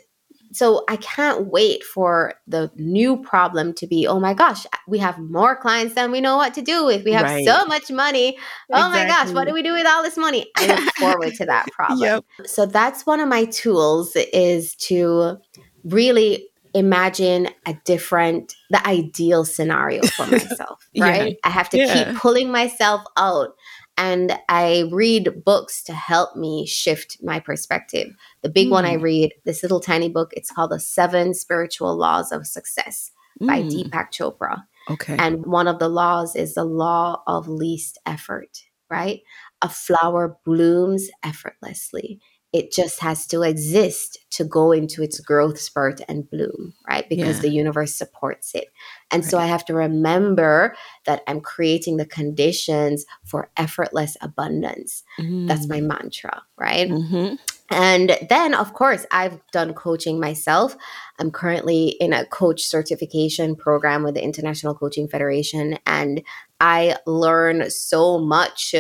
so I can't wait for the new problem to be, oh my gosh, we have more clients than we know what to do with. We have Right. so much money. Oh my gosh, what do we do with all this money? I look forward to that problem. Yep. So that's one of my tools is to really imagine a different the ideal scenario for myself, Yeah. right? I have to Yeah. keep pulling myself out and I read books to help me shift my perspective. The big one I Mm. read, this little tiny book, it's called The Seven Spiritual Laws of Success by Mm. Deepak Chopra. Okay. And one of the laws is the law of least effort, right? A flower blooms effortlessly. It just has to exist to go into its growth spurt and bloom, right? Because Yeah. the universe supports it. And so I have to remember that I'm creating the conditions for effortless abundance. That's my mantra, right? hmm And then, of course, I've done coaching myself. I'm currently in a coach certification program with the International Coaching Federation, and I learn so much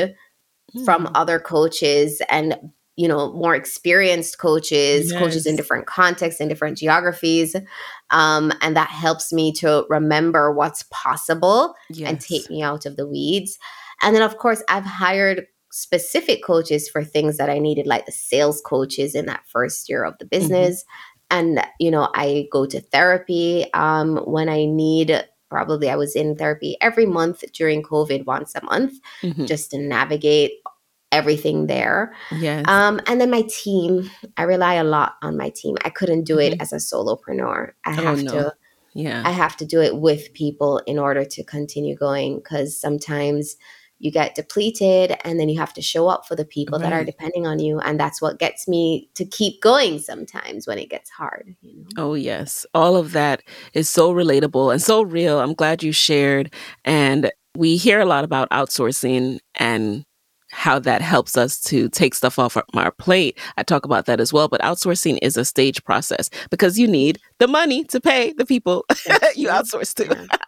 from Mm. other coaches and you know more experienced coaches coaches in different contexts and different geographies um, and that helps me to remember what's possible and take me out of the weeds. And then, of course, I've hired specific coaches for things that I needed, like the sales coaches in that first year of the Mm-hmm. business. And, you know, I go to therapy um, when I need. Probably I was in therapy every month during COVID, once a month, Mhm. just to navigate everything there. Yes. Um, and then my team, I rely a lot on my team. I couldn't do it as a solopreneur. I Mm-hmm. Oh, have no. to yeah. I have to do it with people in order to continue going because sometimes you get depleted and then you have to show up for the people that are depending on you. And that's what gets me to keep going sometimes when it gets hard. You know? Oh, yes. All of that is so relatable and so real. I'm glad you shared. And we hear a lot about outsourcing and how that helps us to take stuff off our, plate. I talk about that as well. But outsourcing is a stage process because you need the money to pay the people you outsource to. Yeah.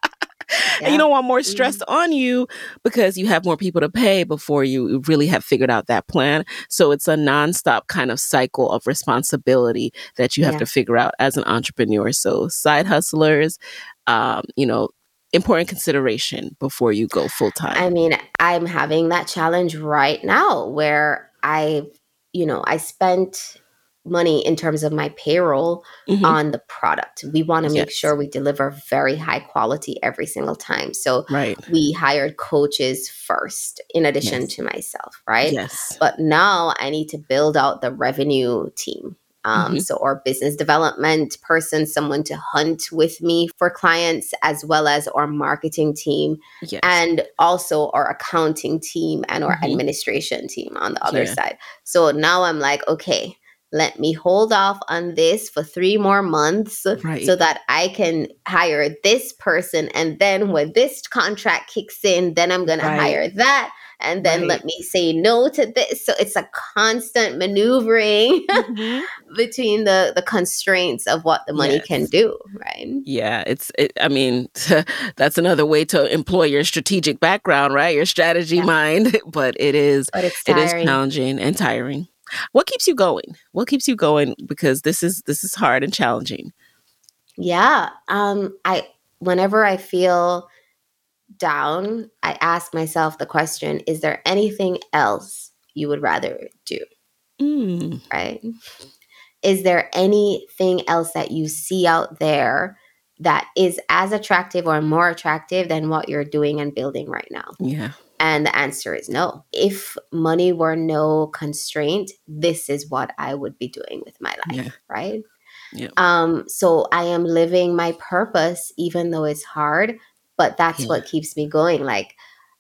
And you don't want more stress on you because you have more people to pay before you really have figured out that plan. So it's a nonstop kind of cycle of responsibility that you have Yeah. to figure out as an entrepreneur. So side hustlers, um, you know, important consideration before you go full time. I mean, I'm having that challenge right now where I, you know, I spent money in terms of my payroll Mhm. on the product. We want to make Yes. sure we deliver very high quality every single time. So right. we hired coaches first in addition Yes. to myself, right? Yes. But now I need to build out the revenue team. Um, Mhm. So, our business development person, someone to hunt with me for clients, as well as our marketing team, Yes. and also our accounting team and our Mhm. administration team on the other Yeah. side. So now I'm like, okay, let me hold off on this for three more months Right. so that I can hire this person. And then when this contract kicks in, then I'm going Right. to hire that. And then Right. let me say no to this. So it's a constant maneuvering Mhm. between the, the constraints of what the money Yes. can do, right? Yeah, it's. It, I mean, that's another way to employ your strategic background, right? Your strategy Yeah. mind. But it is But it is challenging and tiring. What keeps you going? What keeps you going? Because this is this is hard and challenging. Yeah. Um, I whenever I feel down, I ask myself the question, is there anything else you would rather do? Mm. Right? Is there anything else that you see out there that is as attractive or more attractive than what you're doing and building right now? Yeah. And the answer is no. If money were no constraint, this is what I would be doing with my life, Yeah. right? Yeah. Um, so I am living my purpose, even though it's hard, but that's Yeah. what keeps me going. Like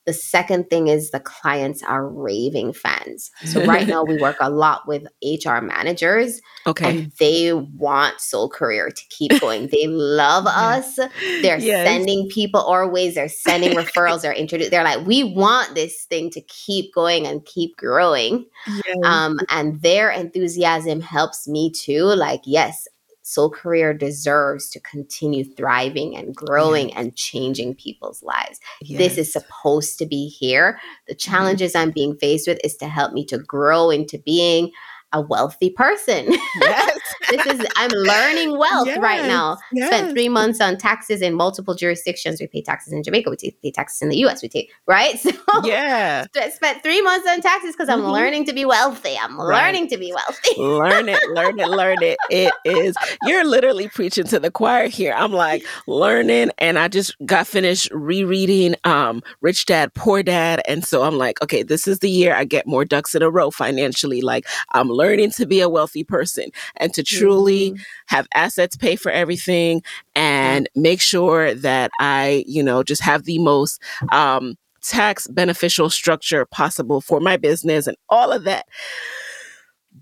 the second thing is the clients are raving fans. So right now we work a lot with HR managers Okay. and they want Soul Career to keep going. They love us. They're Yes. sending people our ways. They're sending referrals. They're introduced. They're like, we want this thing to keep going and keep growing. Yes. Um, and their enthusiasm helps me too. Like, yes, Soul Career deserves to continue thriving and growing and changing people's lives. This is supposed to be here. The Mm-hmm. challenges I'm being faced with is to help me to grow into being a wealthy person. yes. this is I'm learning wealth right now. yes. Spent three months on taxes in multiple jurisdictions. We pay taxes in Jamaica. We pay taxes in the U.S. We take right. So Yeah. Spent three months on taxes because I'm Mhm. learning to be wealthy. I'm Right. learning to be wealthy. learn it, learn it, learn it. It is, you're literally preaching to the choir here. I'm like learning, and I just got finished rereading um, Rich Dad, Poor Dad. And so I'm like, okay, this is the year I get more ducks in a row financially. Like, I'm learning to be a wealthy person and to truly Mhm. have assets pay for everything and make sure that I, you know, just have the most um, tax beneficial structure possible for my business and all of that.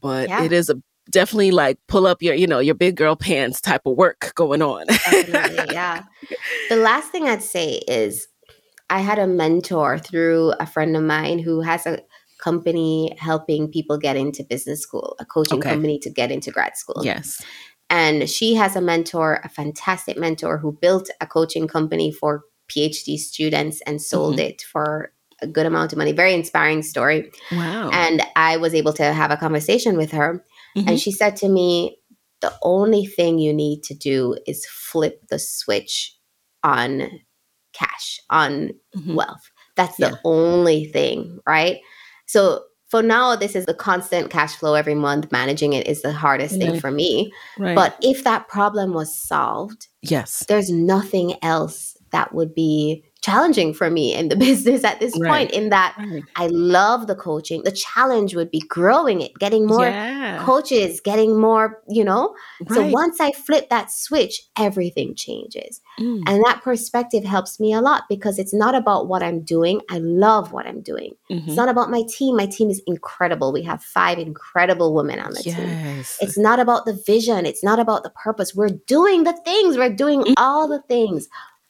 But Yeah. it is a definitely like pull up your, you know, your big girl pants type of work going on. Yeah. The last thing I'd say is I had a mentor through a friend of mine who has a company helping people get into business school, a coaching Okay. company to get into grad school. yes. And she has a mentor, a fantastic mentor who built a coaching company for PhD students and sold Mhm. it for a good amount of money. Very inspiring story. Wow. And I was able to have a conversation with her. Mhm. And she said to me, the only thing you need to do is flip the switch on cash, on Mhm. wealth. That's the only thing, right? So for now, this is the constant cash flow every month. Managing it is the hardest thing for me. right. But if that problem was solved, yes. there's nothing else that would be challenging for me in the business at this Right. point, in that Right. I love the coaching. The challenge would be growing it, getting more yeah. coaches, getting more, you know. So once I flip that switch, everything changes. Mm. And that perspective helps me a lot because it's not about what I'm doing. I love what I'm doing. Mhm. It's not about my team. My team is incredible. We have five incredible women on the team. It's not about the vision. It's not about the purpose. We're doing the things. We're doing Mm. all the things.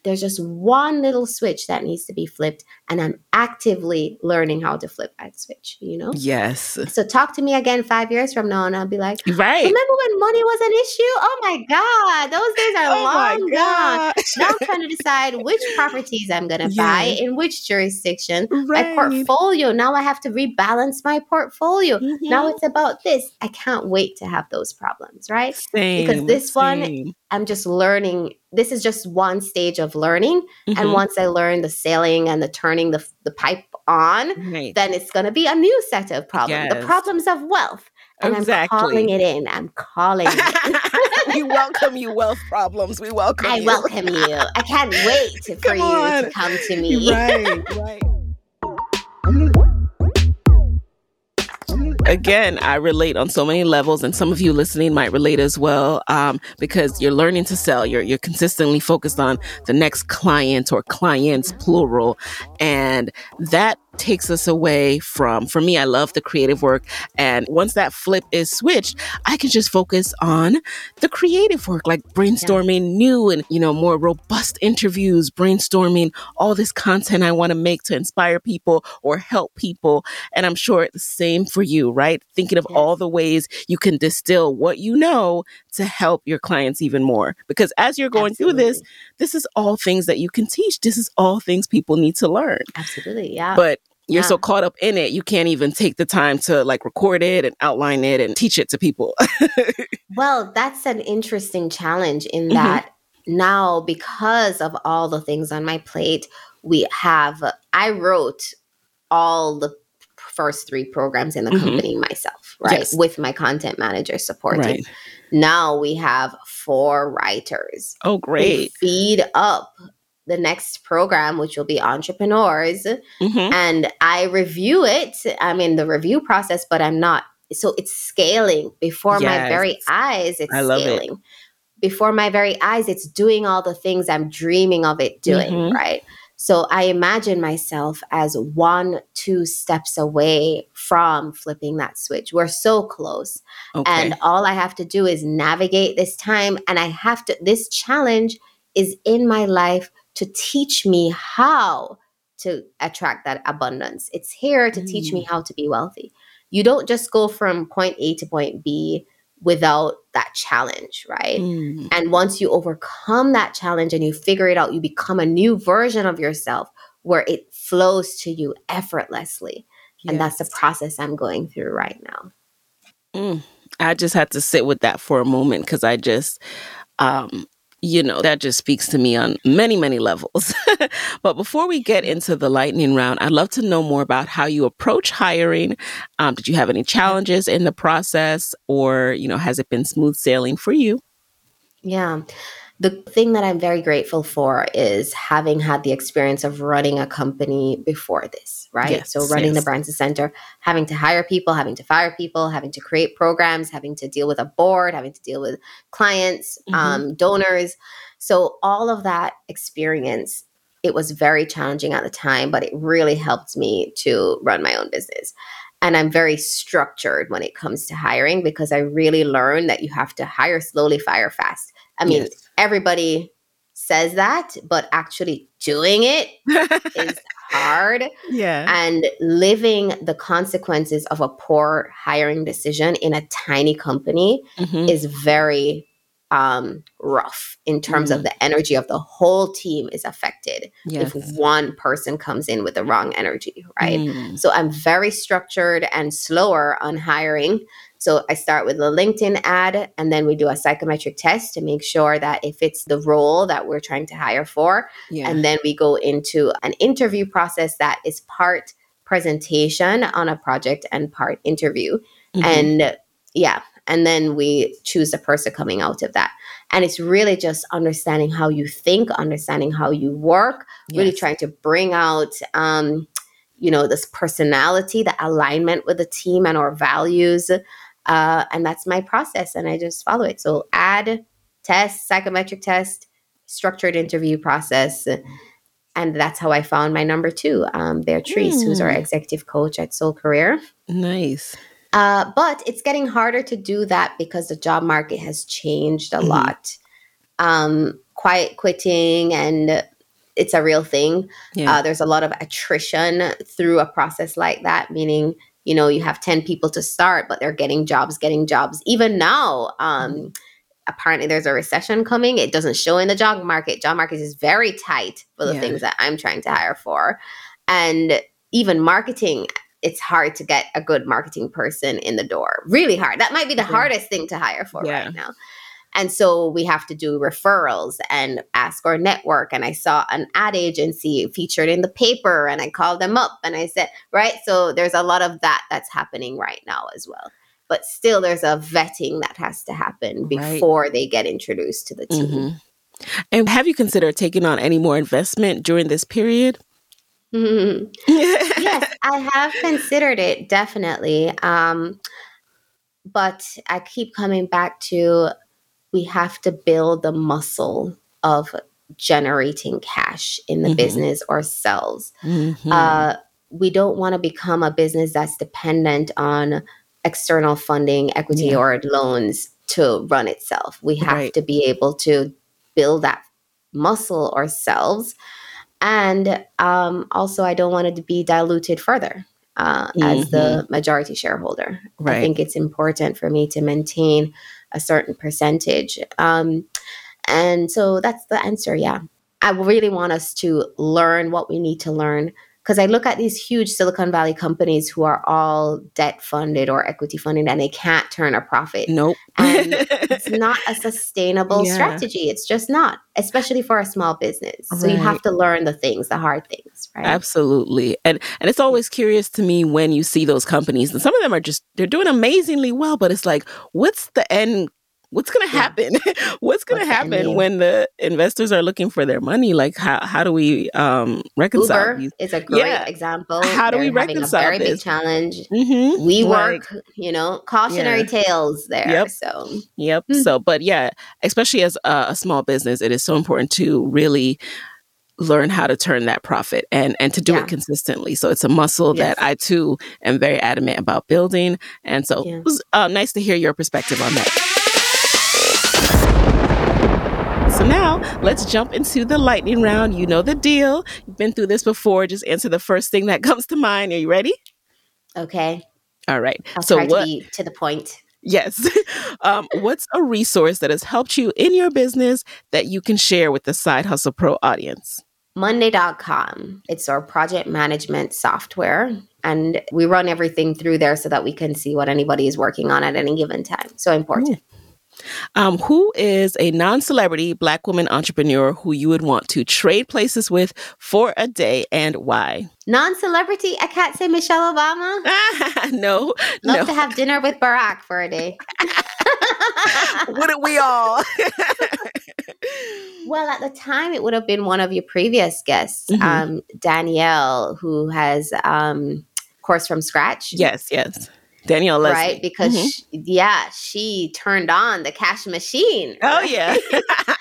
There's just one little switch that needs to be flipped. And I'm actively learning how to flip that switch, you know? yes. So talk to me again five years from now and I'll be like, Right. remember when money was an issue? Oh my God. Those days are Oh long gone. Now I'm trying to decide which properties I'm going to buy in which jurisdiction. Right. My portfolio. Now I have to rebalance my portfolio. Now Mhm. it's about this. I can't wait to have those problems, right? Same, because this one- I'm just learning. This is just one stage of learning. And Mhm. once I learn the sailing and the turning the, the pipe on, Right. then it's going to be a new set of problems. The problems of wealth. And I'm calling it in. I'm calling it. we welcome you, wealth problems. We welcome I you. welcome you. I can't wait for you to come to me. Right, right. Again, I relate on so many levels, and some of you listening might relate as well, um, because you're learning to sell. You're you're consistently focused on the next client or clients plural, and that takes us away from. For me, I love the creative work, and once that flip is switched, I can just focus on the creative work, like brainstorming new and you know more robust interviews, brainstorming all this content I want to make to inspire people or help people. And I'm sure the same for you, right? Thinking of Yes. all the ways you can distill what you know to help your clients even more. Because as you're going through this, this is all things that you can teach. This is all things people need to learn. Absolutely. Yeah. But you're so caught up in it, you can't even take the time to like record it and outline it and teach it to people. Well, that's an interesting challenge in Mhm. that now, because of all the things on my plate, we have, I wrote all the first three programs in the mm-hmm. company myself, right? Yes. With my content manager supporting. Right. Now we have four writers. Oh, great. feed up the next program, which will be entrepreneurs. Mm-hmm. And I review it. I'm in the review process, but I'm not. So it's scaling before yes. my very eyes. It's I love scaling. It. Before my very eyes, it's doing all the things I'm dreaming of it doing, mm-hmm. right? So I imagine myself as one, two steps away from flipping that switch. We're so close. Okay. And all I have to do is navigate this time. And I have to, this challenge is in my life to teach me how to attract that abundance. It's here to mm. teach me mm. how to be wealthy. You don't just go from point A to point B without that challenge, right? Mm. And once you overcome that challenge and you figure it out, you become a new version of yourself where it flows to you effortlessly. Yes. And that's the process I'm going through right now. Mm. I just had to sit with that for a moment because I just, um, you know, that just speaks to me on many, many levels. but before we get into the lightning round, I'd love to know more about how you approach hiring. Um, did you have any challenges in the process, or, you know, has it been smooth sailing for you? Yeah. The thing that I'm very grateful for is having had the experience of running a company before this, right? Yes, so running yes. the Branson Centre, having to hire people, having to fire people, having to create programs, having to deal with a board, having to deal with clients, mm-hmm. um, donors. So all of that experience, it was very challenging at the time, but it really helped me to run my own business. And I'm very structured when it comes to hiring because I really learned that you have to hire slowly, fire fast. I mean, yes everybody says that, but actually doing it is hard. Yeah. And living the consequences of a poor hiring decision in a tiny company mm-hmm. is very um, rough in terms mm. of the energy of the whole team is affected yes. if one person comes in with the wrong energy, right? Mm. So I'm very structured and slower on hiring. So I start with a LinkedIn ad and then we do a psychometric test to make sure that if it's the role that we're trying to hire for. Yeah. And then we go into an interview process that is part presentation on a project and part interview. Mm-hmm. And yeah, and then we choose the person coming out of that and it's really just understanding how you think understanding how you work yes. really trying to bring out um, you know this personality the alignment with the team and our values uh, and that's my process and i just follow it so add test psychometric test structured interview process and that's how i found my number two um, beatrice mm. who's our hmm. executive coach at soul career nice uh, but it's getting harder to do that because the job market has changed a mm-hmm. lot. Um, quiet quitting and it's a real thing. Yeah. Uh, there's a lot of attrition through a process like that, meaning you know you have 10 people to start but they're getting jobs getting jobs even now um, mm-hmm. apparently there's a recession coming it doesn't show in the job market job market is very tight for the yeah. things that i'm trying to hire for and even marketing it's hard to get a good marketing person in the door. Really hard. That might be the yeah. hardest thing to hire for yeah. right now. And so we have to do referrals and ask our network. And I saw an ad agency featured in the paper and I called them up and I said, right. So there's a lot of that that's happening right now as well. But still, there's a vetting that has to happen before right. they get introduced to the team. Mm-hmm. And have you considered taking on any more investment during this period? Mm-hmm. yes, I have considered it definitely. Um, but I keep coming back to we have to build the muscle of generating cash in the mm-hmm. business ourselves. Mm-hmm. Uh, we don't want to become a business that's dependent on external funding, equity, yeah. or loans to run itself. We have right. to be able to build that muscle ourselves and um, also, I don't want it to be diluted further uh, mm-hmm. as the mm-hmm. majority shareholder. Right. I think it's important for me to maintain a certain percentage. Um, and so that's the answer. Yeah. I really want us to learn what we need to learn, because I look at these huge Silicon Valley companies who are all debt funded or equity funded and they can't turn a profit. Nope. And it's not a sustainable Yeah. strategy. It's just not, especially for a small business. So you have to learn the things, the hard things, right? Absolutely. And and it's always curious to me when you see those companies and some of them are just they're doing amazingly well, but it's like what's the end what's going to Yeah. happen? what's going to What's happen game? when the investors are looking for their money? Like how how do we um reconcile Uber these? is a great Yeah. example. How do we They're having reconcile a very this? big challenge. Mhm. We Like- work, you know, cautionary Yeah. tales there. Yep. So Yep. Mm. So, but yeah, especially as a, a small business, it is so important to really learn how to turn that profit and and to do Yeah. it consistently. So it's a muscle Yes. that I too am very adamant about building. And so Yeah. it was uh, nice to hear your perspective on that. So now let's jump into the lightning round. You know the deal. You've been through this before. Just answer the first thing that comes to mind. Are you ready? okay. All right. I'll so what? to to the point. Yes. um, what's a resource that has helped you in your business that you can share with the Side Hustle Pro audience? Monday.com. It's our project management software. And we run everything through there so that we can see what anybody is working on at any given time. So important. Um, who is a non celebrity Black woman entrepreneur who you would want to trade places with for a day and why? Non celebrity, I can't say Michelle Obama. no, Love no. to have dinner with Barack for a day. Wouldn't we all? well, at the time, it would have been one of your previous guests, Mhm. um, Danielle, who has um, Course from Scratch. yes, yes. Danielle Leslie. Right, because Mhm. she- yeah, she turned on the cash machine. Oh, right? yeah.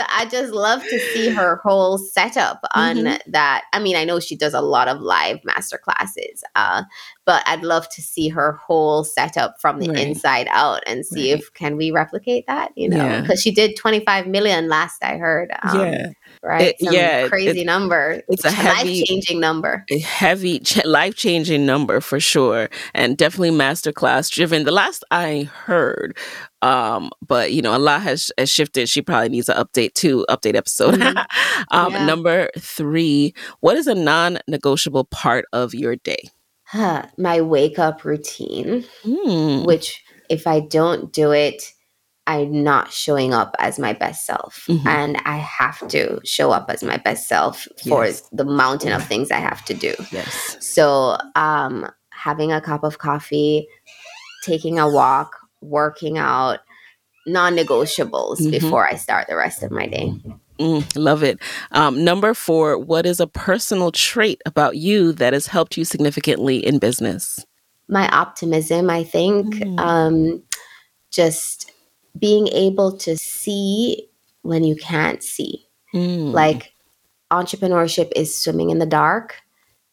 So I just love to see her whole setup on Mhm. that. I mean, I know she does a lot of live master classes, uh, but I'd love to see her whole setup from the Right. inside out and see Right. if can we replicate that. You know, Yeah. because she did twenty five million last I heard. Um, yeah. Right. It- yeah, it- crazy number. it's a heavy- life changing number. a heavy, ch- life changing number for sure, and definitely masterclass driven. The last I heard, um, but you know, a lot has, has shifted. She probably needs an update too, update episode. Mhm. um, Yeah. Number three, what is a non negotiable part of your day? My wake up routine. Hmm. which if I don't do it, I'm not showing up as my best self. Mhm. And I have to show up as my best self for Yes. the mountain of things I have to do. Yes. So, um, having a cup of coffee, taking a walk, working out, non negotiables Mhm. before I start the rest of my day. Mm, love it. Um, number four, what is a personal trait about you that has helped you significantly in business? My optimism, I think, Mm. um, just being able to see when you can't see. Mm. like entrepreneurship is swimming in the dark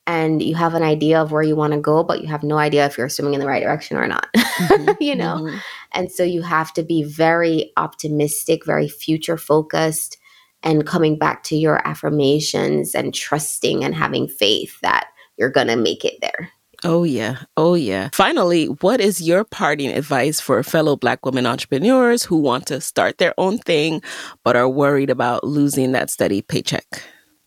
and you have an idea of where you want to go but you have no idea if you're swimming in the right direction or not Mhm, you know mhm. and so you have to be very optimistic very future focused and coming back to your affirmations and trusting and having faith that you're going to make it there Oh, yeah. Oh, yeah. Finally, what is your parting advice for fellow Black women entrepreneurs who want to start their own thing but are worried about losing that steady paycheck?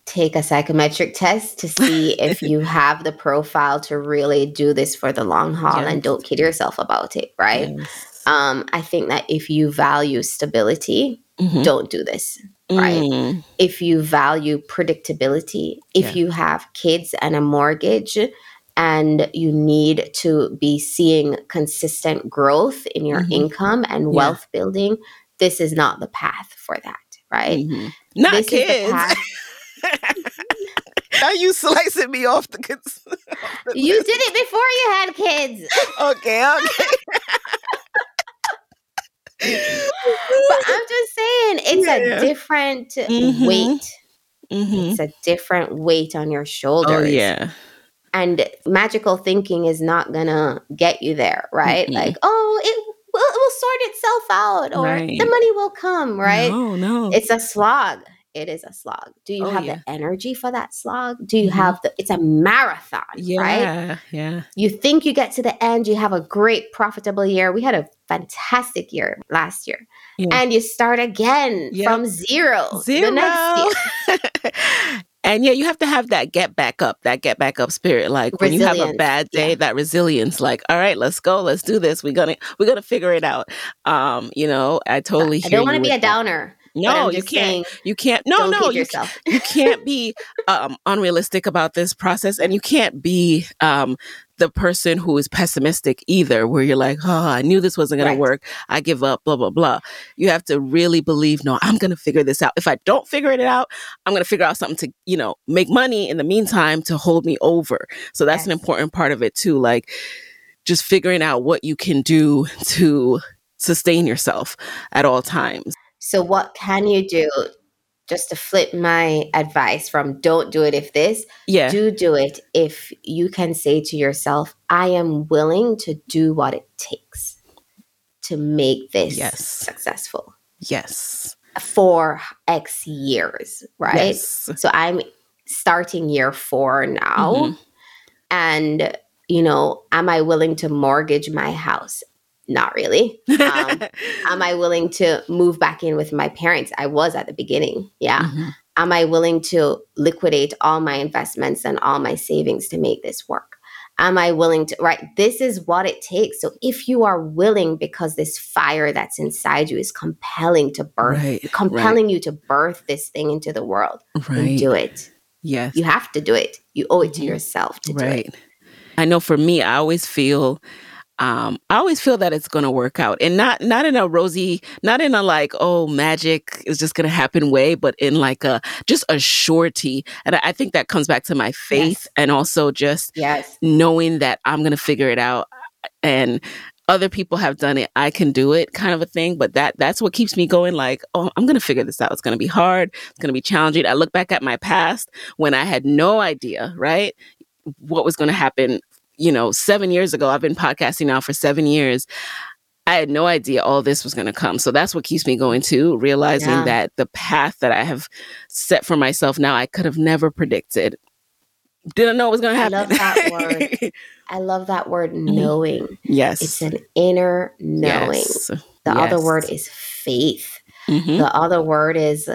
take a psychometric test to see if you have the profile to really do this for the long haul Yes. and don't kid yourself about it right Yes. um, I think that if you value stability, Mhm. don't do this. right. Mm, If you value predictability, if Yeah. you have kids and a mortgage, and you need to be seeing consistent growth in your Mhm. income and Yeah. wealth building, this is not the path for that, right? mhm. Not This kids. now you slicing me off the. Cons- You did it before you had kids. okay, okay. But I'm just saying, it's Yeah. a different Mhm. weight. Mhm. It's a different weight on your shoulders. Oh yeah. and magical thinking is not gonna get you there right Mm-mm. like oh it will, it will sort itself out or Right. the money will come right No, no. it's a slog it is a slog do you Oh, have yeah. the energy for that slog do you Mhm. have the it's a marathon right yeah, yeah. you think you get to the end you have a great profitable year we had a fantastic year last year Yeah. and you start again Yep. from zero Zero. the next year And yeah, you have to have that get back up, that get back up spirit. Like when you have a bad day, yeah. that resilience, like, all right, let's go, let's do this. We're gonna we're gonna figure it out. Um, you know, I totally I hear don't want to be a downer. that. No, you can't. saying, You can't. No, no, you yourself. you can't be um, unrealistic about this process and you can't be um, the person who is pessimistic either where you're like oh i knew this wasn't going Right. to work i give up blah blah blah you have to really believe no i'm going to figure this out if i don't figure it out i'm going to figure out something to you know make money in the meantime to hold me over so that's an important part of it too like just figuring out what you can do to sustain yourself at all times So, what can you do? Just to flip my advice from don't do it if this, yeah do do it if you can say to yourself, I am willing to do what it takes to make this Yes. successful yes for X years, right? yes So, I'm starting year four now. Mhm. And, you know, am I willing to mortgage my house? Not really. Um, am I willing to move back in with my parents? I was at the beginning. Yeah. Mhm. Am I willing to liquidate all my investments and all my savings to make this work? Am I willing to, right? This is what it takes. So if you are willing, because this fire that's inside you is compelling to birth, Right, compelling you to birth this thing into the world, right do it. yes You have to do it. You owe it to Mhm. yourself to do right it. i know for me i always feel um i always feel that it's going to work out and not not in a rosy not in a like oh magic is just going to happen way but in like a just a surety and i, I think that comes back to my faith Yes. and also just Yes. knowing that i'm going to figure it out and other people have done it i can do it kind of a thing but that that's what keeps me going like oh i'm going to figure this out it's going to be hard it's going to be challenging i look back at my past when i had no idea right what was going to happen you know 7 years ago i've been podcasting now for 7 years I had no idea all this was going to come. So that's what keeps me going too, realizing Yeah. that the path that I have set for myself now, I could have never predicted. Didn't know it was going to I happen. love that word. I love that word knowing. yes. It's an inner knowing. Yes. The other word is faith. Mhm. The other word is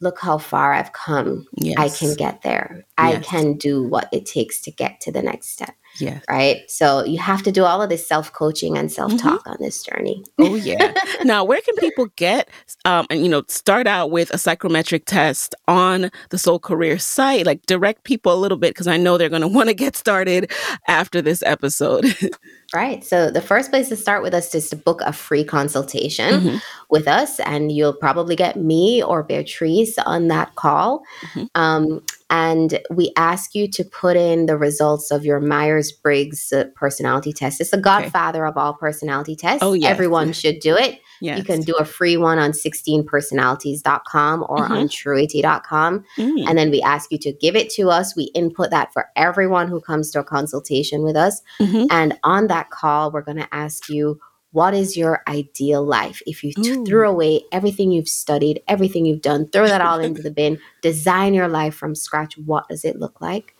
look how far I've come. I can get there. I can do what it takes to get to the next step. Yes. Right. So you have to do all of this self coaching and self talk on this journey. Oh yeah. now, where can people get um and you know start out with a psychometric test on the Soul Career site? Like direct people a little bit because I know they're going to want to get started after this episode. Right. So the first place to start with us is to book a free consultation Mhm. with us, and you'll probably get me or Beatrice on that call. Mhm. Um, and we ask you to put in the results of your Myers Briggs uh, personality test. It's the godfather of all personality tests. Oh, yes. Everyone should do it. Yes. You can do a free one on 16personalities.com or on truity.com. Mm. And then we ask you to give it to us. We input that for everyone who comes to a consultation with us. Mhm. And on that call, we're going to ask you, what is your ideal life? If you t- threw away everything you've studied, everything you've done, throw that all into the bin, design your life from scratch. What does it look like?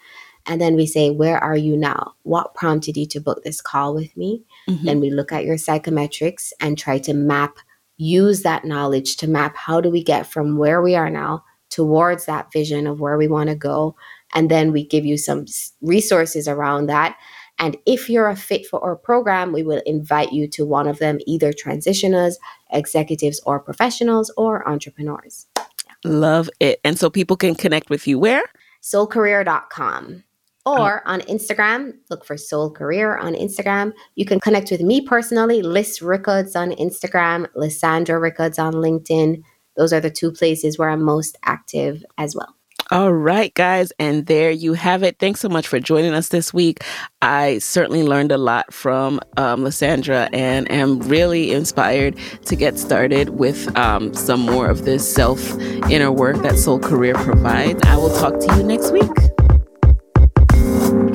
And then we say, where are you now? What prompted you to book this call with me? Mhm. Then we look at your psychometrics and try to map, use that knowledge to map how do we get from where we are now towards that vision of where we want to go. And then we give you some resources around that. And if you're a fit for our program, we will invite you to one of them, either transitioners, executives, or professionals, or entrepreneurs. Love it. And so people can connect with you where? soulcareer.com or on Instagram, look for Soul Career on Instagram. You can connect with me personally, Liz Rickards on Instagram, Lisandra Rickards on LinkedIn. Those are the two places where I'm most active as well. All right, guys. And there you have it. Thanks so much for joining us this week. I certainly learned a lot from um, Lisandra and am really inspired to get started with um, some more of this self inner work that Soul Career provides. I will talk to you next week.